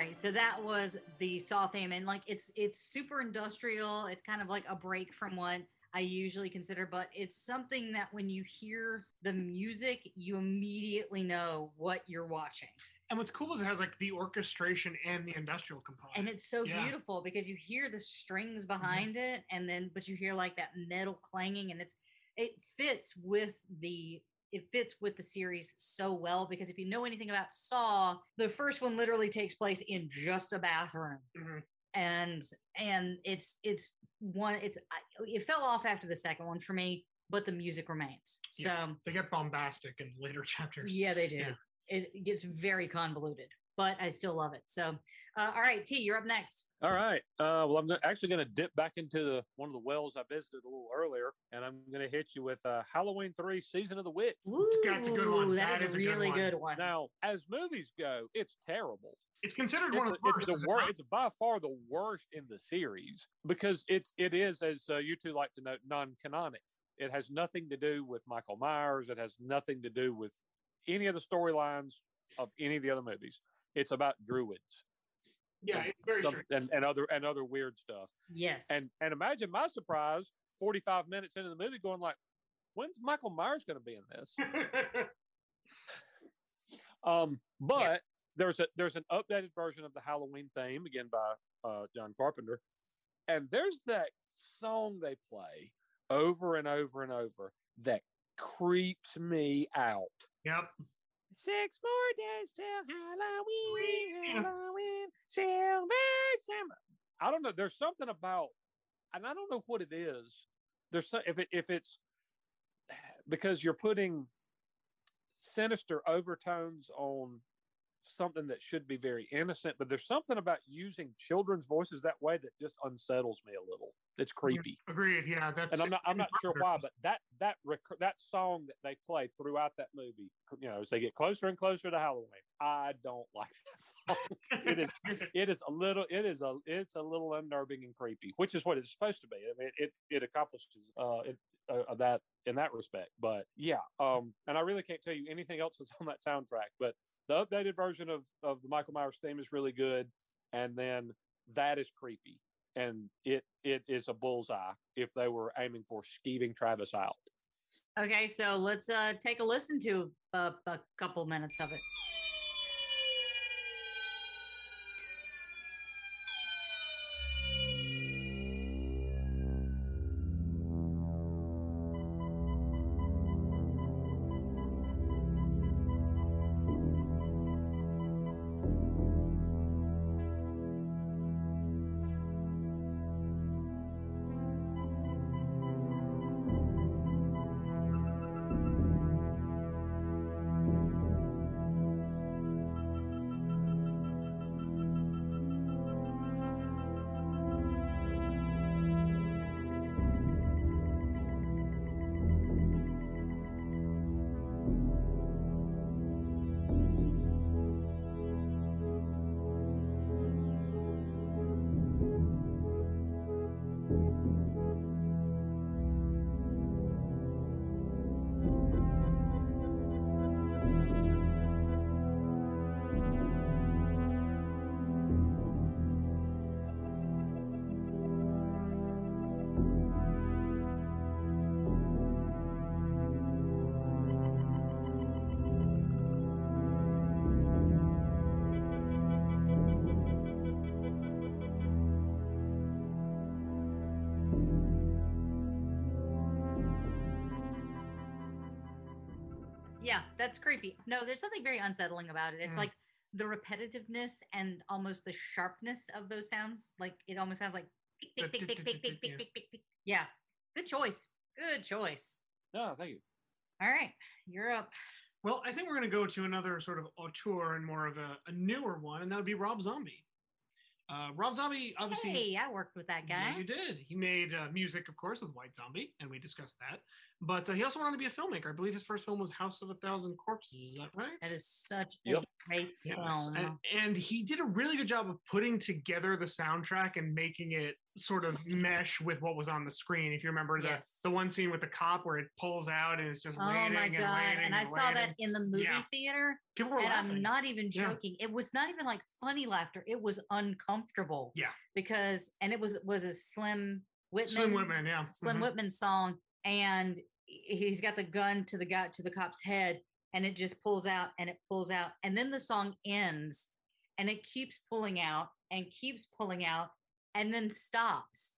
Right, so that was the Saw theme, and like it's it's super industrial. It's kind of like a break from what I usually consider, but it's something that when you hear the music, you immediately know what you're watching. And what's cool is it has like the orchestration and the industrial component. And it's so Yeah. beautiful because you hear the strings mm-hmm. behind it, and then but you hear like that metal clanging, and it's it fits with the it fits with the series so well because if you know anything about Saw, the first one literally takes place in just a bathroom. Mhm. and and it's it's one it's it fell off after the second one for me but the music remains so yeah, they get bombastic in later chapters. Yeah, they do Yeah. it gets very convoluted but i still love it so uh, all right t you're up next All right. Uh, well, I'm go- actually going to dip back into the one of the wells I visited a little earlier, and I'm going to hit you with uh, Halloween Three: Season of the Witch. Ooh, That's a good one. that That is is a a good really one. good one Now, as movies go, it's terrible. It's considered It's, one a- of the worst. the at the worst. time. It's by far the worst in the series because it's it is as uh, you two like to note non-canonic. It has nothing to do with Michael Myers. It has nothing to do with any of the storylines of any of the other movies. It's about druids yeah, it's very some- strange. and, and other and other weird stuff. yes And and imagine my surprise, 45 minutes into the movie, going like, when's Michael Myers going to be in this? Um, but there's a there's an updated version of the Halloween theme again by uh, John Carpenter, and there's that song they play over and over and over that creeps me out. yep. Six more days till Halloween. Halloween, Silver Shamrock. I don't know. There's something about, and I don't know what it is. There's some, if it if it's because you're putting sinister overtones on something that should be very innocent, but there's something about using children's voices that way that just unsettles me a little. It's creepy Agreed. Yeah, that's. and I'm not I'm not sure why, but that that rec- that song that they play throughout that movie, you know, as they get closer and closer to Halloween, I don't like that song. It is it is a little it is a it's a little unnerving and creepy, which is what it's supposed to be. I mean, it it accomplishes uh, it, uh that in that respect. But yeah, um, and I really can't tell you anything else that's on that soundtrack. But the updated version of of the Michael Myers theme is really good, and then that is creepy and it it is a bullseye if they were aiming for skeeving Travis out. okay so let's uh take a listen to a, a couple minutes of it no there's something very unsettling about it it's Mm. like the repetitiveness and almost the sharpness of those sounds like it almost sounds like pick, pick, pick, pick, pick, pick, pick, yeah. pick, pick, pick. yeah good choice good choice No, thank you. all right you're up Well, I think we're going to go to another sort of auteur and more of a, a newer one, and that would be Rob Zombie. Uh, Rob Zombie, obviously, hey i worked with that guy Yeah, you did. He made uh, music, of course, with White Zombie, and we discussed that. But uh, he also wanted to be a filmmaker. I believe his first film was House of a Thousand Corpses. Is that right? that is such Yep. a great Yes. film And, and he did a really good job of putting together the soundtrack and making it sort of mesh with what was on the screen. If you remember the Yes. the one scene with the cop where it pulls out and it's just Oh waiting my and god! waiting And I saw that in the movie Yeah. theater, People were and laughing. I'm not even Yeah. joking. It was not even like funny laughter. It was uncomfortable. Yeah. Because and it was was a Slim Whitman. Slim Whitman, yeah. Slim mhm. Whitman song, and he- he's got the gun to the guy to the cop's head, and it just pulls out and it pulls out, and then the song ends, and it keeps pulling out and keeps pulling out, and then stops,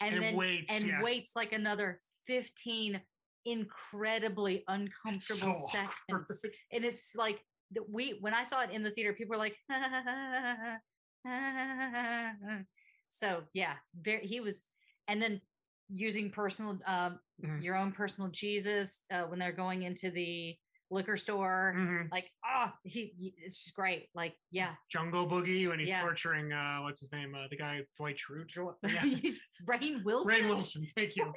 and, And then waits, and yeah. waits like another fifteen incredibly uncomfortable so seconds, and it's like that we when I saw it in the theater, people were like. Ah. So yeah, very he was, and then using personal, um, Mhm. your own personal Jesus uh, when they're going into the liquor store, Mhm. like ah, he, he- it's just great. Like yeah, Jungle Boogie when he's Yeah. torturing uh what's his name? Uh, the guy Dwight Schrute. Yeah. Rainn Wilson. Rainn Wilson, thank you. You-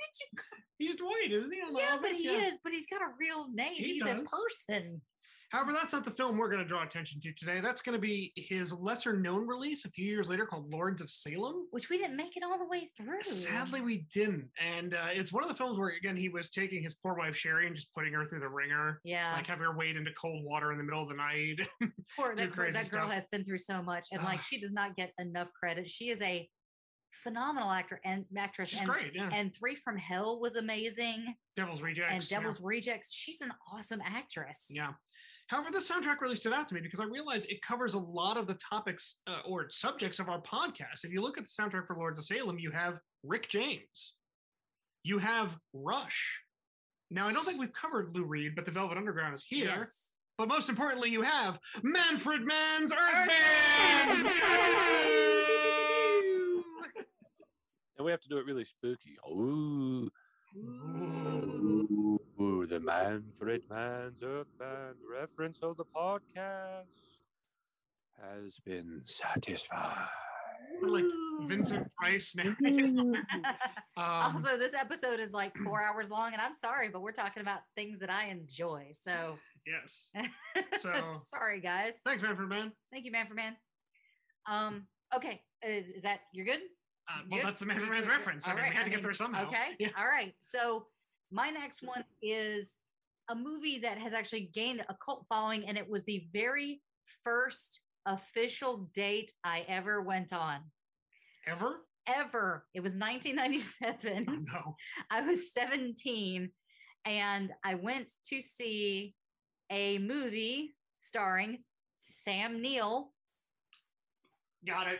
He's Dwight, isn't he? Yeah, but Office? he is, but he's got a real name. He he's a person. However, that's not the film we're going to draw attention to today. That's going to be his lesser known release a few years later called Lords of Salem. Which we didn't make it all the way through. Sadly, we didn't. And uh, it's one of the films where, again, he was taking his poor wife Sheri and just putting her through the ringer, yeah. like having her wade into cold water in the middle of the night. Poor that, girl, that girl has been through so much, and like she does not get enough credit. She is a phenomenal actor and actress. She's and, great, yeah. and Three from Hell was amazing. Devil's Rejects. and yeah. Devil's Rejects. She's an awesome actress. Yeah. However, the soundtrack really stood out to me because I realized it covers a lot of the topics uh, or subjects of our podcast. If you look at the soundtrack for Lords of Salem, you have Rick James, you have Rush. Now, I don't think we've covered Lou Reed, but the Velvet Underground is here. Yes. But most importantly, you have Manfred Mann's Earth Earth Band. And we have to do it really spooky. Ooh. Ooh. Ooh, the Manfred Mann's Earth Band reference of the podcast has been satisfied. We're like Vincent Price now. um, also, this episode is like four hours long, and I'm sorry, but we're talking about things that I enjoy. So, yes. So- sorry, guys. Thanks, Manfred Mann. Thank you, man for man. Um. Okay. Uh, is that you're good? Uh, well, Good? that's the Manfred You Mann's good? reference. I mean, right, we had to I get mean, there somehow. Okay. Yeah. All right. So my next one is a movie that has actually gained a cult following, and it was the very first official date I ever went on. Ever? Ever. It was 1997. Oh, no. I was 17 and I went to see a movie starring Sam Neill Got it.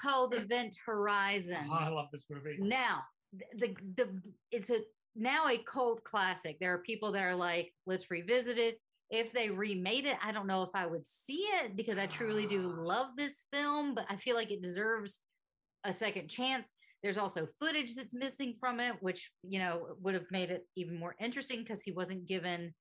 called Event oh, Horizon. Oh, I love this movie. Now, the, the the it's a now a cult classic. There are people that are like, let's revisit it. If they remade it, I don't know if I would see it because I truly do love this film, but I feel like it deserves a second chance. There's also footage that's missing from it, which you know would have made it even more interesting because he wasn't given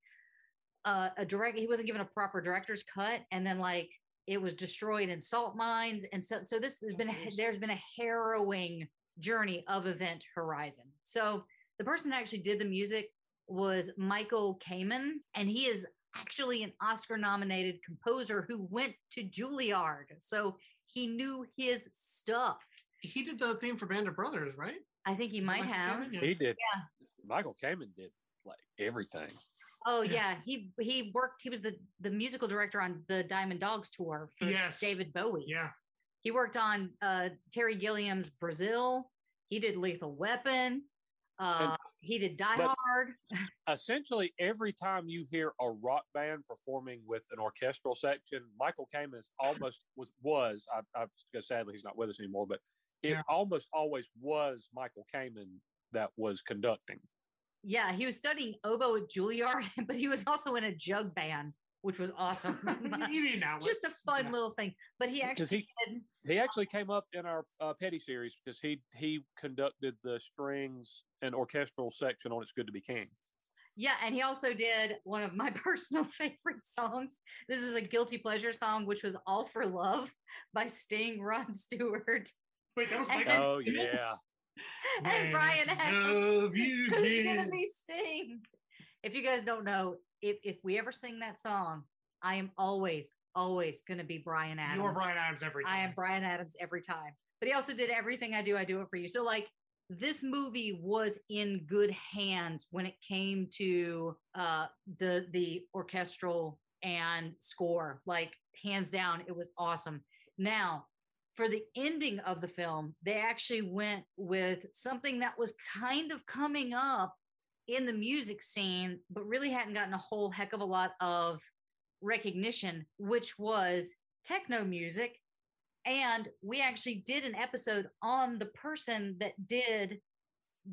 uh, a direct. He wasn't given a proper director's cut, and then like it was destroyed in salt mines, and so so this has been there's been a harrowing journey of Event Horizon. So the person that actually did the music was Michael Kamen, and he is actually an Oscar nominated composer who went to Juilliard. So he knew his stuff. He did the theme for Band of Brothers, right? I think he Is might Michael have. Kamen? He did. Yeah. Michael Kamen did like everything. Oh Yeah. yeah, he he worked. He was the the musical director on the Diamond Dogs tour for Yes. David Bowie. Yeah. He worked on uh, Terry Gilliam's Brazil. He did Lethal Weapon. Uh, he did Die Hard. Essentially, every time you hear a rock band performing with an orchestral section, Michael Kamen is almost was was I, I because sadly he's not with us anymore, but it Yeah. almost always was Michael Kamen that was conducting. Yeah, he was studying oboe at Juilliard, but he was also in a jug band, which was awesome. you need now. Just a fun Yeah. little thing. But he actually he did. he actually came up in our uh, petty series because he he conducted the strings and orchestral section on "It's Good to Be King." Yeah, and he also did one of my personal favorite songs. This is a guilty pleasure song, which was "All for Love" by Sting, Rod Stewart, Wait, that was And- Michael. Oh yeah, and Brian Let's Adams. you Who's gonna be Sting? If you guys don't know, if if we ever sing that song, I am always, always gonna be Bryan Adams. You're Bryan Adams every time. I am Bryan Adams every time. but he also did everything I do. I do it for you. So like this movie was in good hands when it came to uh the the orchestral and score like hands down it was awesome now for the ending of the film they actually went with something that was kind of coming up in the music scene but really hadn't gotten a whole heck of a lot of recognition which was techno music and we actually did an episode on the person that did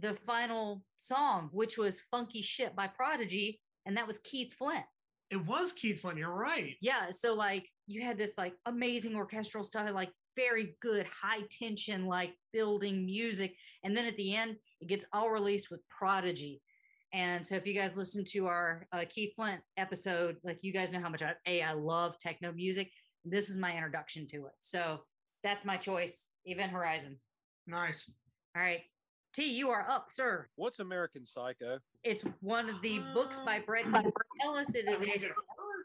the final song, which was Funky Shit by Prodigy. And that was Keith Flint. It was Keith Flint. You're right. Yeah. So, like, you had this like amazing orchestral style, like very good high tension, like building music. And then at the end, it gets all released with Prodigy. And so, if you guys listen to our uh, Keith Flint episode, like you guys know how much I, a I love techno music. This is my introduction to it. So that's my choice. Event Horizon. Nice. All right, T, you are up, sir. What's American Psycho? It's one of the books by Bret Easton Ellis. It is a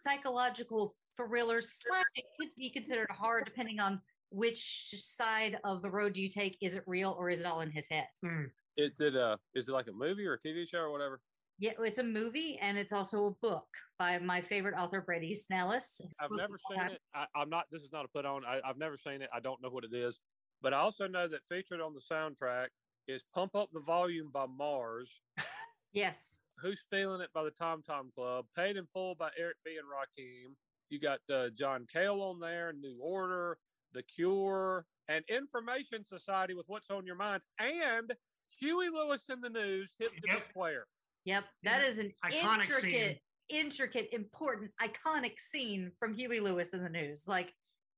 psychological thriller. Slash, it could be considered hard depending on which side of the road you take. Is it real or is it all in his head? Hmm. Is it uh is it like a movie or a TV show or whatever? Yeah, it's a movie and it's also a book by my favorite author, Brett Snellis. I've never seen it. I, I'm not. This is not a put on. I, I've never seen it. I don't know what it is, but I also know that featured on the soundtrack is "Pump Up the Volume" by MARRS. Yes. Who's Feeling It by the Tom Tom Club, Paid in Full by Eric B. and Rakim. You got uh, John Cale on there, New Order, The Cure, and Information Society with What's on Your Mind, and Huey Lewis in the News, Hit the Yep. Square. Yep. That Yeah. is an Iconic intricate, scene. intricate, important, iconic scene from Huey Lewis in the news. Like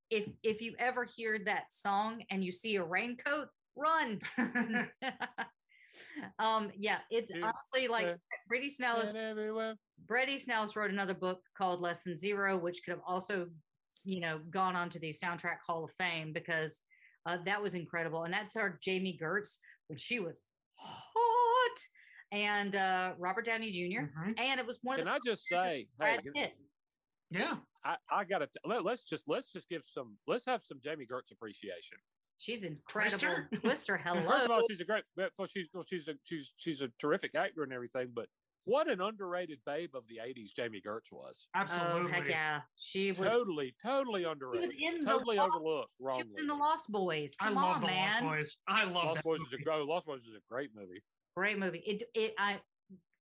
if if you ever hear that song and you see a raincoat, run. um, yeah, it's Dude, honestly like uh, Brady Snellis And everywhere. Brady Snellis wrote another book called Less Than Zero, which could have also, you know, gone on to the soundtrack Hall of Fame because uh, that was incredible. And that starred Jami Gertz when she was hot, and uh, Robert Downey junior Mhm. And it was one of Can the I just say, hey, Brad Pitt. Yeah. I, I gotta t- let, let's just let's just give some let's have some Jami Gertz appreciation. She's incredible. Twister? Twister, First of hello. all, she's a great well, she's well, she's a she's she's a terrific actor and everything, but what an underrated babe of the '80s Jami Gertz was. Oh Absolutely. heck yeah, she was. Totally, totally underrated. in totally Lost- overlooked she wrongly. in the Lost Boys. I Come love on, the man. Lost Boys. I love Lost that Boys is a go. Lost Boys is a great movie. Great movie. It it I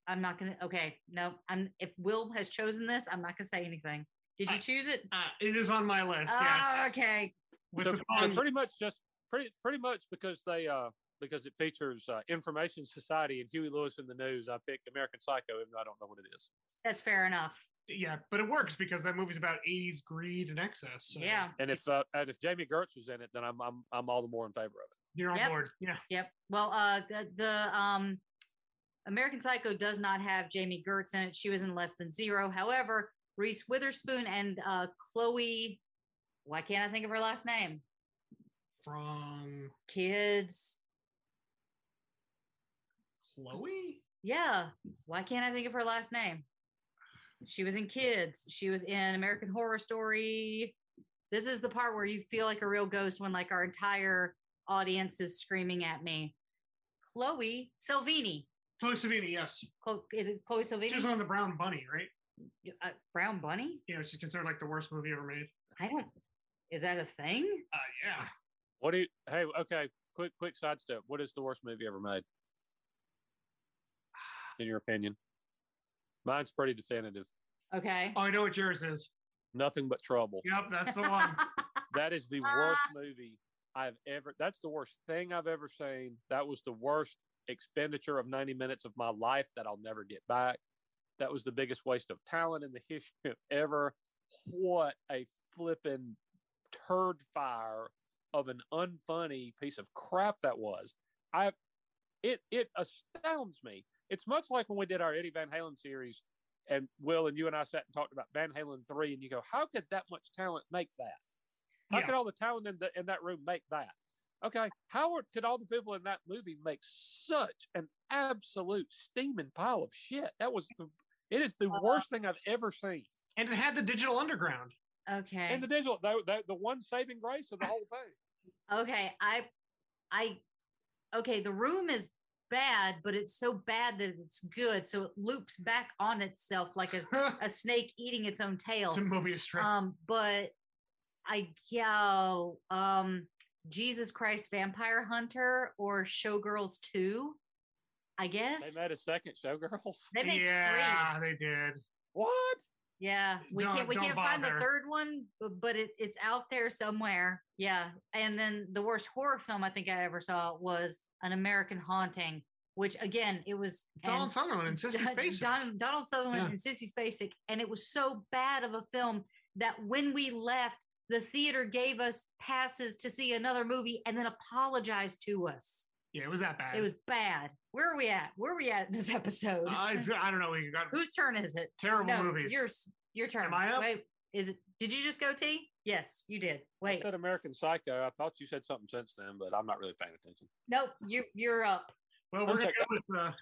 I'm not gonna okay, no, I'm if Will has chosen this, I'm not gonna say anything. Did you I- choose it? Uh, it is on my list. Ah, yes. okay. So, the so pretty much just pretty pretty much because they uh because it features uh, Information Society and Huey Lewis in the news. I picked American Psycho, even though I don't know what it is. That's fair enough. yeah, but it works because that movie's about 80s greed and excess. so Yeah. And if uh, and if Jami Gertz was in it, then I'm I'm I'm all the more in favor of it. You're on Yep. board. Yeah. Yep. Well, uh, the, the um, American Psycho does not have Jami Gertz in it. She was in Less Than Zero. However, Reese Witherspoon and uh, Chloe, why can't I think of her last name? From Kids. Chloe? Yeah. Why can't I think of her last name? She was in Kids. She was in American Horror Story. This is the part where you feel like a real ghost when like our entire audience is screaming at me. Chloe Sevigny. Chloe Sevigny, yes. Chlo- is it Chloe Sevigny? She was on the Brown Bunny, right? Uh, Brown Bunny? You know, she's considered like the worst movie ever made. I don't. Is that a thing? Uh, yeah. What do you? Hey, okay. Quick, quick sidestep. What is the worst movie ever made? In your opinion, mine's pretty definitive. Okay. Oh, I know what yours is. Nothing but trouble. Yep, that's the one. That is the ah. worst movie I've ever. That's the worst thing I've ever seen. That was the worst expenditure of ninety minutes of my life that I'll never get back. That was the biggest waste of talent in the history of ever. What a flippin' turd fire of an unfunny piece of crap that was. I it it astounds me. It's much like when we did our Eddie Van Halen series, and Will and you and I sat and talked about Van Halen three, and you go, "How could that much talent make that? How Yeah. could all the talent in the in that room make that?" Okay, how are- could all the people in that movie make such an absolute steaming pile of shit? That was the it is the uh, worst thing I've ever seen. and it had the Digital Underground. okay. And the digital, the, the, the one saving grace of the whole thing. Okay, I, I, okay. The room is bad, but it's so bad that it's good. So it loops back on itself like a, a snake eating its own tail. it's a Mobius strip. Um, but I yeah, um, Jesus Christ Vampire Hunter or Showgirls Two, I guess. They made a second Showgirls. They made three. yeah, they did. What? Yeah, we Don't- can't we can't find the third one, but, but it, it's out there somewhere. Yeah, and then the worst horror film I think I ever saw was An American Haunting, which again it was Donald and Sutherland and Sissy Spacek. Don- Donald Sutherland Yeah. and Sissy Spacek, and it was so bad of a film that when we left, the theater gave us passes to see another movie and then apologized to us. Yeah, it was that bad. It was bad. Where are we at? Where are we at in this episode? I, I don't know. We got Whose turn is it? terrible no, movies. Yours. Your turn. Am I up? Wait, is it? Did you just go T? Yes, you did. I Wait, said American Psycho. I thought you said something since then, but I'm not really paying attention. nope. You you're up. Well, I'll we're gonna go with uh,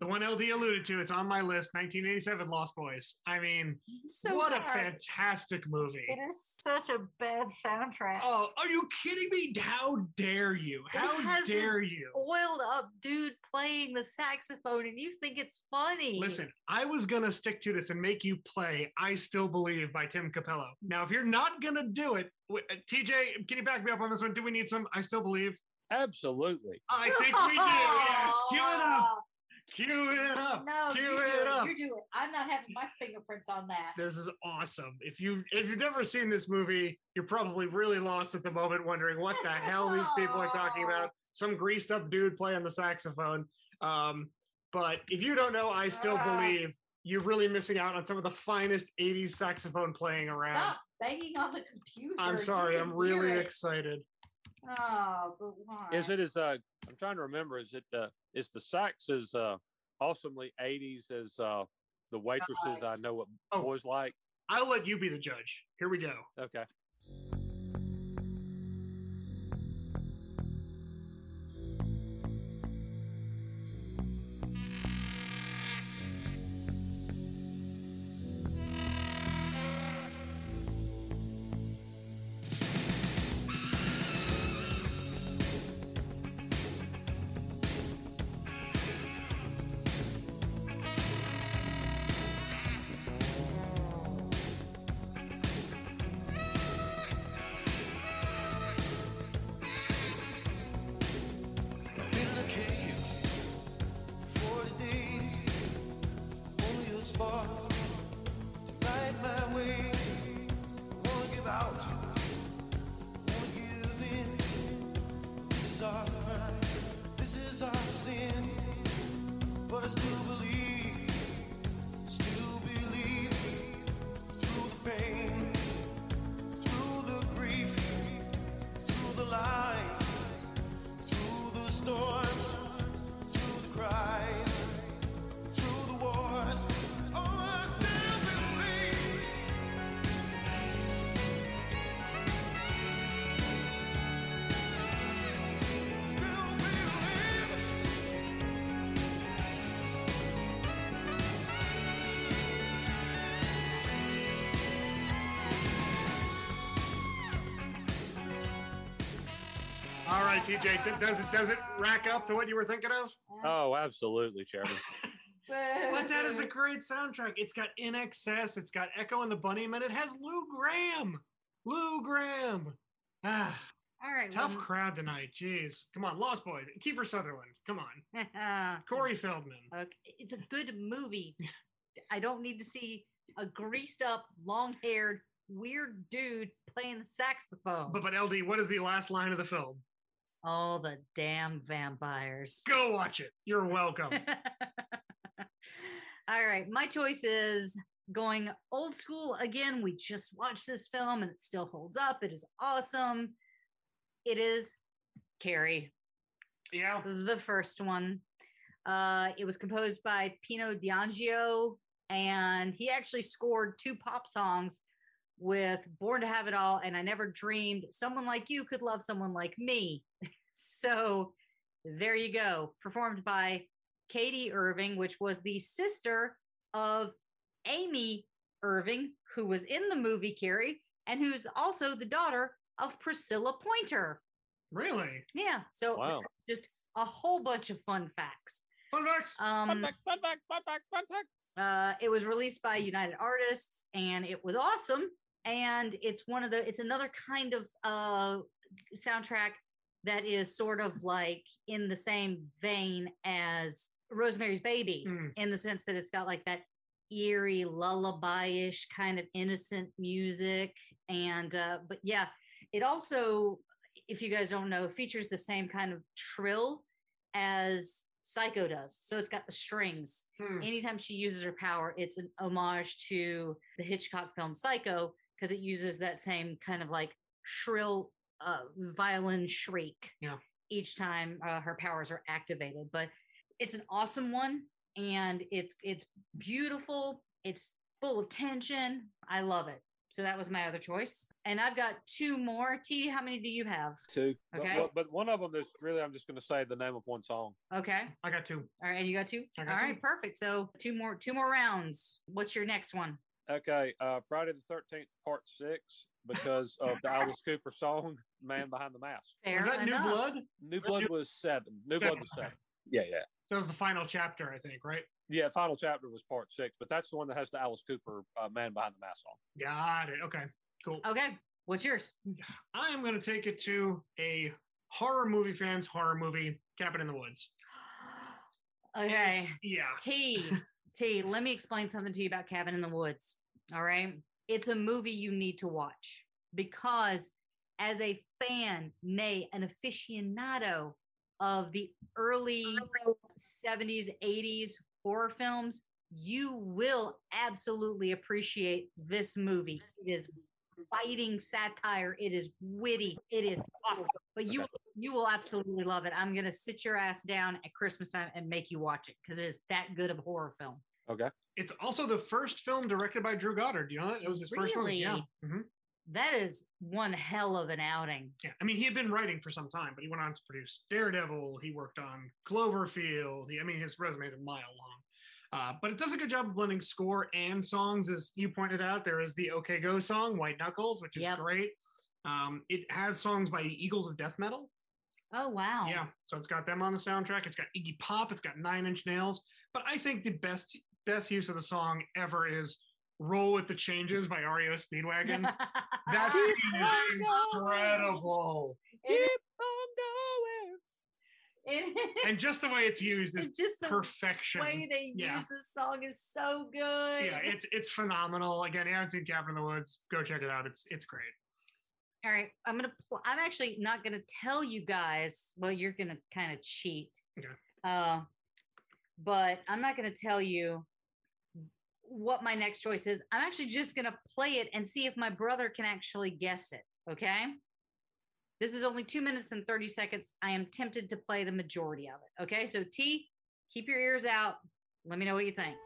the one LD alluded to. It's on my list. 1987 Lost Boys. I mean, So what a fantastic movie. It is such a bad soundtrack. Oh, are you kidding me? How dare you? It How has an dare you? oiled up dude playing the saxophone and you think it's funny. Listen, I was gonna stick to this and make you play "I Still Believe" by Tim Cappello. Now, if you're not gonna do it, uh, TJ, can you back me up on this one? Do we need some "I Still Believe"? Absolutely. I think we do. Yes, cue it up. Cue it up. No, Cue you do it it. up. You do it. I'm not having my fingerprints on that. This is awesome. If you if you've never seen this movie, you're probably really lost at the moment, wondering what the hell these people are talking about. Some greased up dude playing the saxophone. Um, but if you don't know, I still Ah. believe you're really missing out on some of the finest 80s saxophone playing around. Stop banging on the computer. I'm sorry, I'm really it. excited. Oh, but why? Is it as uh I'm trying to remember, is it uh is the sax as uh awesomely eighties as uh the waitresses I know what Oh. boys like? I'll let you be the judge. Here we go. Okay. TJ, does it does it rack up to what you were thinking of? Oh, absolutely, Chairman. But that is a great soundtrack. It's got INXS, it's got Echo and the Bunny, Bunnymen, it has Lou Gramm. Lou Gramm. Ah, All right. tough well- crowd tonight. Jeez. Come on, Lost Boys. Kiefer Sutherland. Come on. Corey Feldman. Okay, it's a good movie. I don't need to see a greased up, long haired, weird dude playing the saxophone. But but LD, what is the last line of the film? All the damn vampires. Go watch it. You're welcome. All right, my choice is going old school again. We just watched this film and it still holds up. It is awesome. It is Carrie, yeah. the first one. Uh, it was composed by Pino Donaggio, and he actually scored two pop songs with Born to Have It All and I Never Dreamed Someone Like You Could Love Someone Like Me. So there you go. Performed by Katie Irving, which was the sister of Amy Irving, who was in the movie Carrie, and who's also the daughter of Priscilla Pointer. Really? Yeah. So Wow. just a whole bunch of fun facts. Fun facts. Um, Fun fact, fun fact, fun fact, fun fact. Uh, it was released by United Artists, and it was awesome. And it's one of the it's another kind of uh soundtrack that is sort of like in the same vein as Rosemary's Baby, Mm. in the sense that it's got like that eerie lullaby-ish kind of innocent music. And uh, but yeah, it also, if you guys don't know, features the same kind of trill as Psycho does. So it's got the strings Hmm. anytime she uses her power, it's an homage to the Hitchcock film Psycho because it uses that same kind of like shrill uh, violin shriek Yeah. each time uh, her powers are activated. But it's an awesome one, and it's it's beautiful. It's full of tension. I love it. So that was my other choice, and I've got two more. T, how many do you have? Two. But- Okay. But, but one of them is really, I'm just going to say the name of one song. Okay, I got two. all right, and you got two. I All got right, two. perfect. So two more two more rounds. What's your next one? Okay. Uh, Friday the 13th, part six, because of the Alice Cooper song, Man Behind the Mask. Fair Was that New. Blood? New Blood was seven. New Blood was seven. Yeah, yeah. That was the final chapter, I think, right? Yeah, final chapter was part six, but that's the one that has the Alice Cooper uh, Man Behind the Mask song. Got it. Okay, cool. Okay, what's yours? I am going to take it to a horror movie fans horror movie, Cabin in the Woods. Okay, It's- yeah. T T. Let me explain something to you about Cabin in the Woods. All right, it's a movie you need to watch because, as a fan, nay, an aficionado of the early '70s, '80s horror films, you will absolutely appreciate this movie. It is biting satire. It is witty. It is awesome. But you you will absolutely love it. I'm gonna sit your ass down at Christmas time and make you watch it because it is that good of a horror film. Okay. It's also the first film directed by Drew Goddard. Do you know that? It was his first movie. Yeah. Really? Mhm. That is one hell of an outing. Yeah. I mean, he had been writing for some time, but he went on to produce Daredevil. He worked on Cloverfield. He, I mean, his resume is a mile long. Uh, but it does a good job of blending score and songs, as you pointed out. There is the OK Go song, White Knuckles, which is Yep. great. Um, it has songs by Eagles of Death Metal. Oh wow. Yeah, so it's got them on the soundtrack. It's got Iggy Pop. It's got Nine Inch Nails. But I think the best best use of the song ever is "Roll with the Changes" by REO Speedwagon. that scene is incredible, It- and just the way it's used is it's just the perfection. way they Yeah. use this song is so good. Yeah, it's it's phenomenal. Again, you haven't seen Cabin in the Woods? Go check it out. It's it's great. All right, I'm gonna. Pl- I'm actually not gonna tell you guys. Well, you're gonna kind of cheat. Okay. Uh, but I'm not gonna tell you what my next choice is. I'm actually just gonna play it and see if my brother can actually guess it. Okay. This is only two minutes and 30 seconds. I am tempted to play the majority of it. Okay. So T, keep your ears out. Let me know what you think.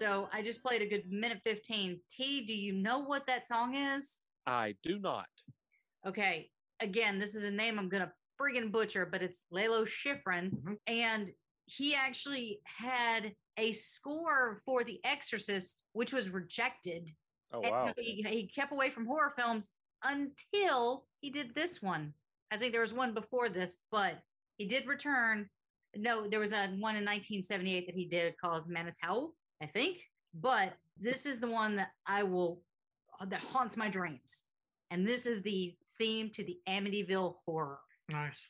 So I just played a good minute 15. T, do you know what that song is? I do not. Okay. Again, this is a name I'm going to friggin' butcher, but it's Lalo Schifrin. Mhm. And he actually had a score for The Exorcist, which was rejected. Oh wow. he, he kept away from horror films until he did this one. I think there was one before this, but he did return. No, there was a one in 1978 that he did called Manitou, I think. But this is the one that I will that haunts my dreams, and this is the theme to the Amityville Horror. Nice.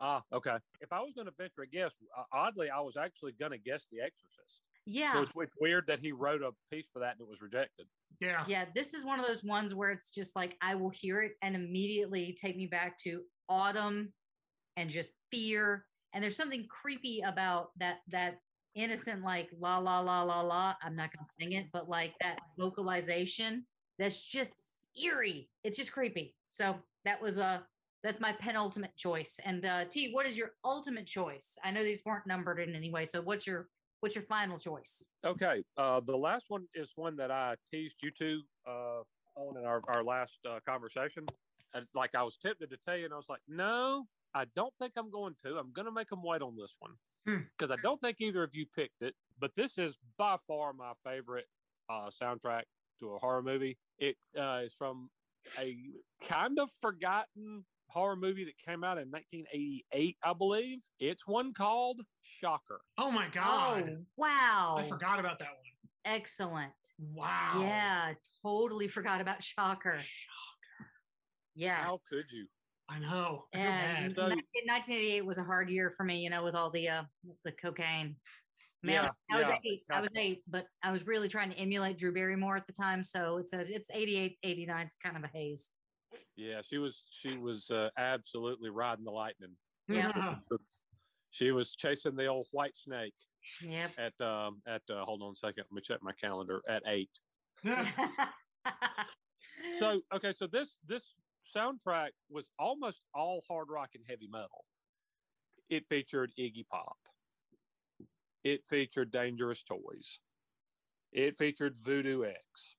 Ah, okay. If I was going to venture a guess, uh, oddly, I was actually going to guess The Exorcist. Yeah, So it's, it's weird that he wrote a piece for that and it was rejected. Yeah. yeah. This is one of those ones where it's just like I will hear it and immediately take me back to autumn and just fear. And there's something creepy about that that innocent like la la la la la. I'm not to sing it, but like that vocalization that's just eerie. It's just creepy. So that was a that's my penultimate choice. And uh T, what is your ultimate choice? I know these weren't numbered in any way. So what's your what's your final choice? Okay. Uh, the last one is one that I teased you two uh, on in our, our last uh, conversation. And like I was tempted to tell you, and I was like, no, I don't think I'm going to. I'm going to make them wait on this one. Because I don't think either of you picked it. But this is by far my favorite uh, soundtrack to a horror movie. It uh, is from a kind of forgotten horror movie that came out in 1988, I believe. It's one called Shocker. Oh my god. Oh, wow. I forgot about that one. Excellent. Wow. Yeah, totally forgot about Shocker. Shocker. Yeah. How could you? I know. I And bad. So- 1988 was a hard year for me, you know, with all the uh the cocaine. Man, Yeah, I was yeah. eight. I was eight, but I was really trying to emulate Drew Barrymore at the time. So it's a it's 88, 89. It's kind of a haze. Yeah, she was she was uh, absolutely riding the lightning. Yeah. She was chasing the old white snake Yep. at um at uh, hold on a second, let me check my calendar at eight. So okay, so this this soundtrack was almost all hard rock and heavy metal. It featured Iggy Pop. It featured Dangerous Toys. It featured Voodoo X.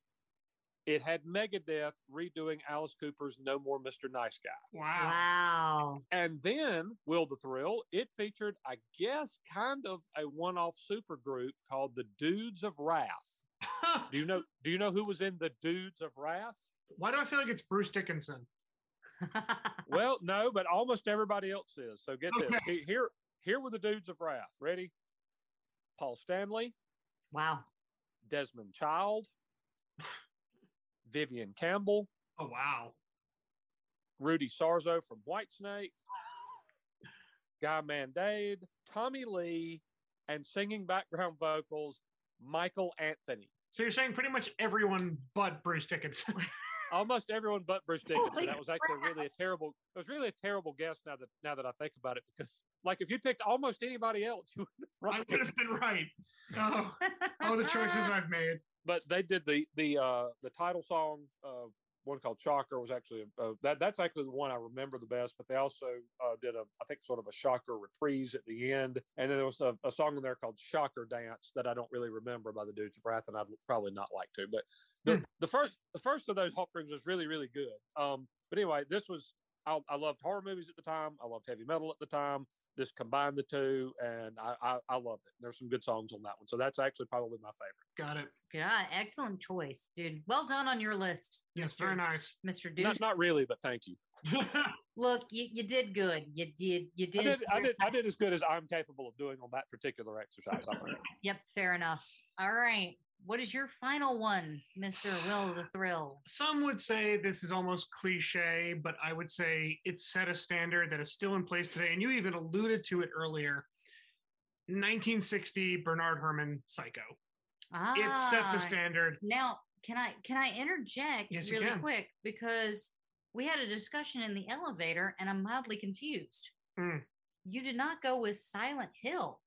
It had Megadeth redoing Alice Cooper's No More Mr. Nice Guy. wow. wow. And then Will the Thrill, it featured, I guess, kind of a one-off super group called the Dudes of Wrath. Do you know do you know who was in the Dudes of Wrath? Why do I feel like it's Bruce Dickinson? Well, no, but almost everybody else is. So get this. Okay. He- Here here were the Dudes of Wrath. Ready? Paul Stanley, wow. Desmond Child, Vivian Campbell, Oh wow. Rudy Sarzo from Whitesnake, Guy Mann-Dude, Tommy Lee, and singing background vocals, Michael Anthony. So you're saying pretty much everyone but Bruce Dickinson. Almost everyone but Bruce Dickinson. That was actually really a terrible. It was really a terrible guess now that now that I think about it because like if you picked almost anybody else, you would I have would have been right. Oh, oh, the choices I've made. But they did the the uh the title song. Uh, one called Shocker was actually uh, that that's actually the one I remember the best. But they also uh, did a I think sort of a Shocker reprise at the end, and then there was a, a song in there called Shocker Dance that I don't really remember by the Dudes of Wrath, and I'd probably not like to. But the, Hmm. the first the first of those hot rings was really really good. Um, but anyway, this was I, I loved horror movies at the time. I loved heavy metal at the time. This combined the two, and I, I, I loved it. There's some good songs on that one, so that's actually probably my favorite. Got it. Yeah, excellent choice, dude. Well done on your list. Yes, Mr. very nice. Mr. Dude. Not, not really, but thank you. Look, you, you did good. You did. You did. I did, I did, I did as good as I'm capable of doing on that particular exercise. I. Yep, fair enough. All right. What is your final one, Mr. Will the Thrill? Some would say this is almost cliche, but I would say it set a standard that is still in place today. And you even alluded to it earlier. 1960 Bernard Herrmann Psycho. Ah, It set the standard. Now, can I can I interject Yes, really quick because we had a discussion in the elevator and I'm mildly confused. Hmm. You did not go with Silent Hill.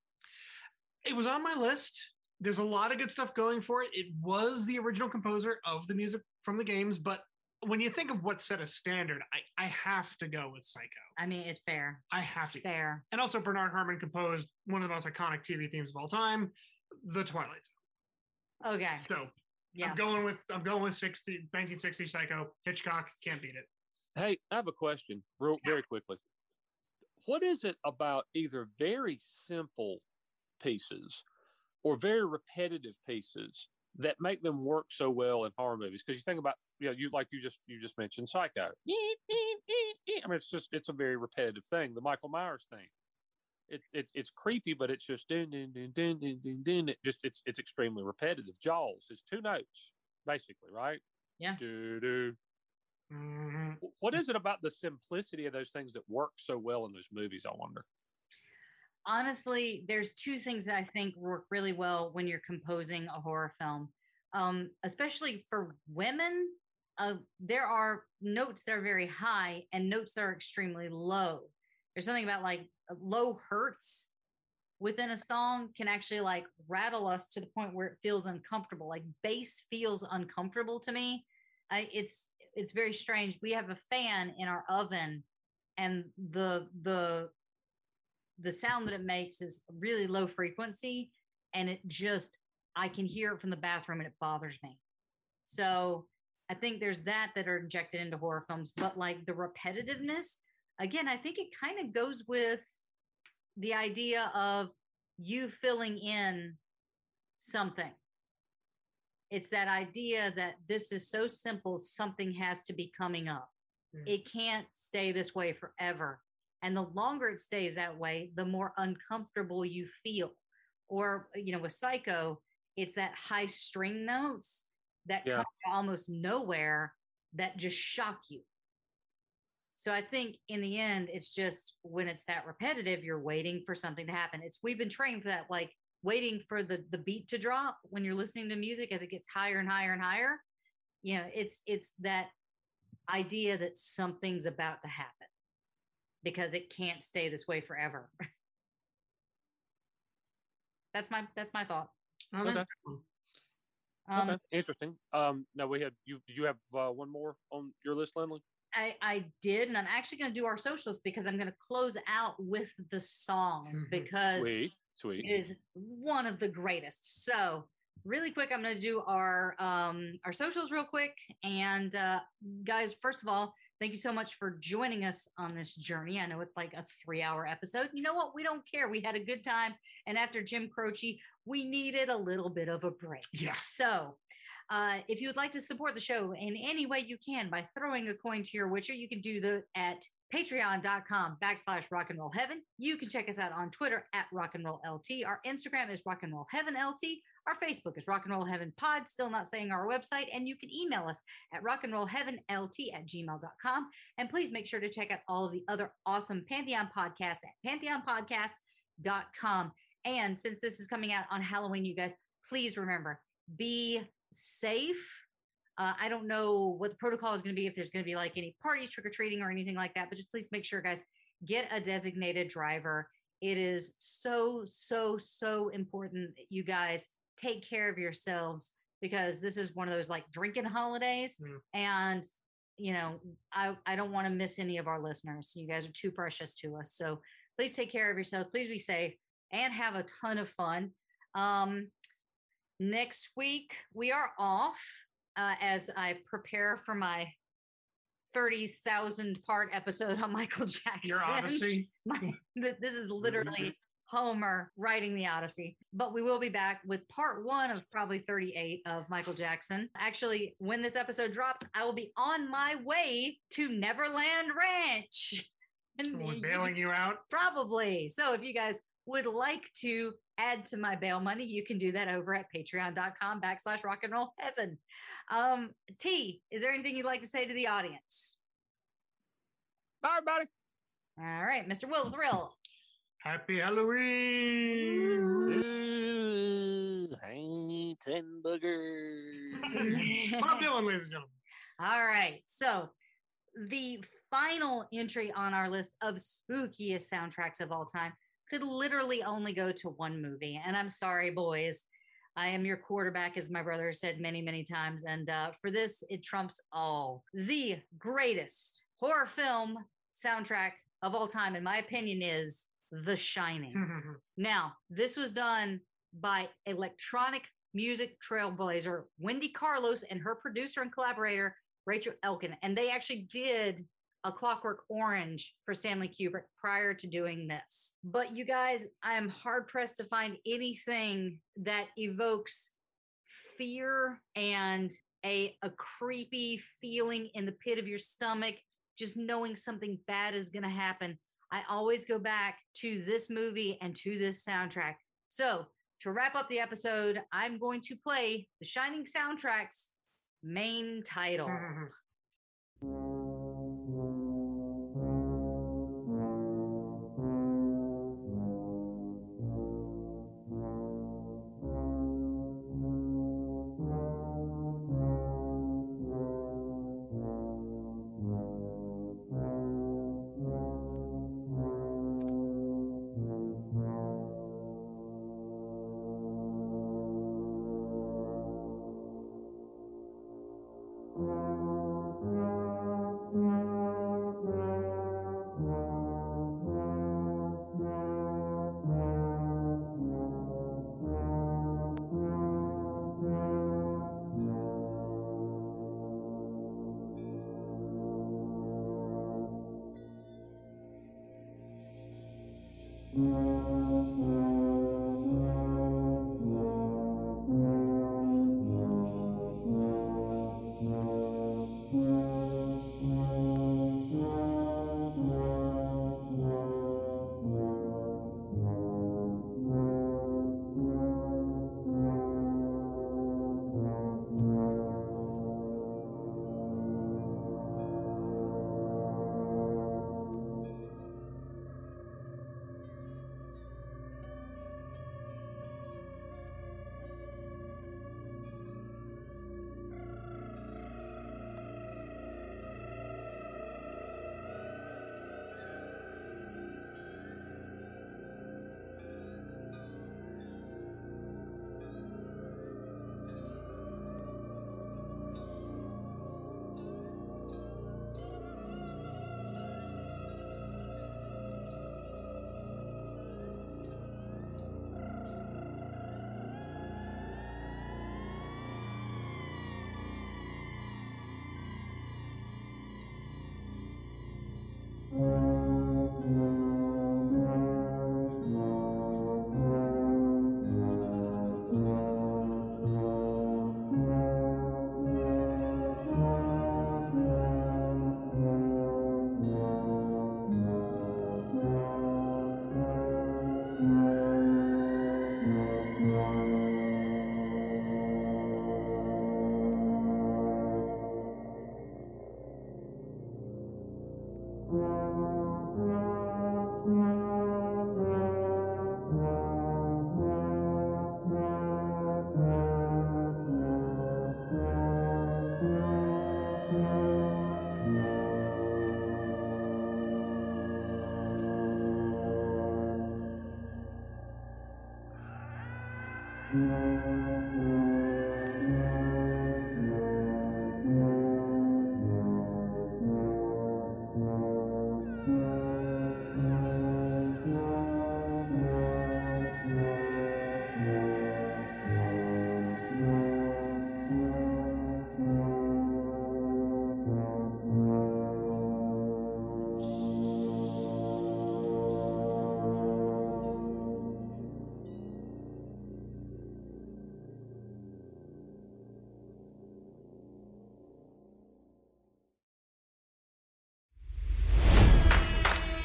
It was on my list. There's a lot of good stuff going for it. It was the original composer of the music from the games, but when you think of what set a standard, I, I have to go with Psycho. I mean, it's fair. I have to. Fair. And also, Bernard Herrmann composed one of the most iconic TV themes of all time, The Twilight Zone. Okay. So Yeah. I'm going with I'm going with 60, 1960 Psycho. Hitchcock can't beat it. Hey, I have a question, real very quickly. What is it about either very simple pieces or very repetitive pieces that make them work so well in horror movies. Because you think about, you know, you like you just you just mentioned Psycho. I mean, it's just it's a very repetitive thing. The Michael Myers thing. It, it's it's creepy, but it's just dun, dun, dun, dun, dun, dun, dun. It just it's it's extremely repetitive. Jaws is two notes basically, right? Yeah. Do do. Mhm. What is it about the simplicity of those things that work so well in those movies? I wonder. Honestly, there's two things that I think work really well when you're composing a horror film, um, especially for women. Uh, there are notes that are very high and notes that are extremely low. There's something about like low hertz within a song can actually like rattle us to the point where it feels uncomfortable. Like bass feels uncomfortable to me. I, it's it's very strange. We have a fan in our oven, and the the the sound that it makes is really low frequency and it just i can hear it from the bathroom and it bothers me. So i think there's that that are injected into horror films but like the repetitiveness again i think it kind of goes with the idea of you filling in something. It's that idea that this is so simple something has to be coming up. Mm. it can't stay this way forever and the longer it stays that way, the more uncomfortable you feel. Or, you know, with Psycho, it's that high string notes that Yeah. come almost nowhere that just shock you. So I think in the end, it's just when it's that repetitive, you're waiting for something to happen. It's we've been trained for that, like waiting for the the beat to drop when you're listening to music as it gets higher and higher and higher. You know, it's it's that idea that something's about to happen because it can't stay this way forever. that's my that's my thought. Okay. Um, okay, interesting. Um, now we had you. Did you have uh, one more on your list, Lindley? I, I did, and I'm actually going to do our socials because I'm going to close out with the song Mhm. because Sweet, sweet. it is one of the greatest. So, really quick, I'm going to do our um, our socials real quick. And uh, guys, first of all, thank you so much for joining us on this journey. I know it's like a three hour episode. You know what? We don't care. We had a good time, and after Jim Croce, we needed a little bit of a break. Yeah. So. Uh, if you would like to support the show in any way you can by throwing a coin to your witcher, you can do that at patreon.com backslash rock and roll heaven. You can check us out on Twitter at rock and roll LT. Our Instagram is rock and roll heaven LT. Our Facebook is rock and roll heaven pod, still not saying our website. And you can email us at rock and roll heaven LT at gmail.com. And please make sure to check out all of the other awesome Pantheon podcasts at pantheonpodcast.com. And since this is coming out on Halloween, you guys, please remember be safe. Uh, I don't know what the protocol is going to be, if there's going to be like any parties, trick or treating, or anything like that, but just please make sure, guys, get a designated driver. It is so, so, so important that you guys take care of yourselves because this is one of those like drinking holidays. Mm. And, you know, I, I don't want to miss any of our listeners. You guys are too precious to us. So please take care of yourselves. Please be safe and have a ton of fun. Um, next week, we are off uh, as I prepare for my 30,000 part episode on Michael Jackson. Your Odyssey. My, this is literally Homer writing the Odyssey. But we will be back with part one of probably 38 of Michael Jackson. Actually, when this episode drops, I will be on my way to Neverland Ranch. And We're bailing you out. Probably. So if you guys would like to add to my bail money, you can do that over at patreon.com backslash rock and roll heaven. Um, T, is there anything you'd like to say to the audience? Bye, everybody. All right, Mr. Will Thrill. Happy Halloween. Ooh, hey, ten boogers. Bob Dylan, ladies and gentlemen. All right. So the final entry on our list of spookiest soundtracks of all time could literally only go to one movie. And I'm sorry, boys. I am your quarterback, as my brother said many, many times. And uh, for this, it trumps all. The greatest horror film soundtrack of all time, in my opinion, is The Shining. Mm-hmm. Now, this was done by electronic music trailblazer Wendy Carlos and her producer and collaborator Rachel Elkind, and they actually did a Clockwork Orange for Stanley Kubrick prior to doing this. But you guys, I am hard pressed to find anything that evokes fear and a a creepy feeling in the pit of your stomach just knowing something bad is going to happen. I always go back to this movie and to this soundtrack. So, to wrap up the episode, I'm going to play the Shining soundtrack's main title.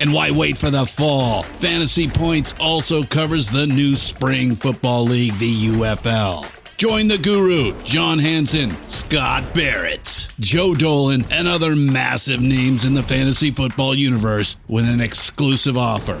And why wait for the fall? Fantasy Points also covers the new spring football league, the UFL. Join the guru, John Hansen, Scott Barrett. Joe Dolan, and other massive names in the fantasy football universe with an exclusive offer.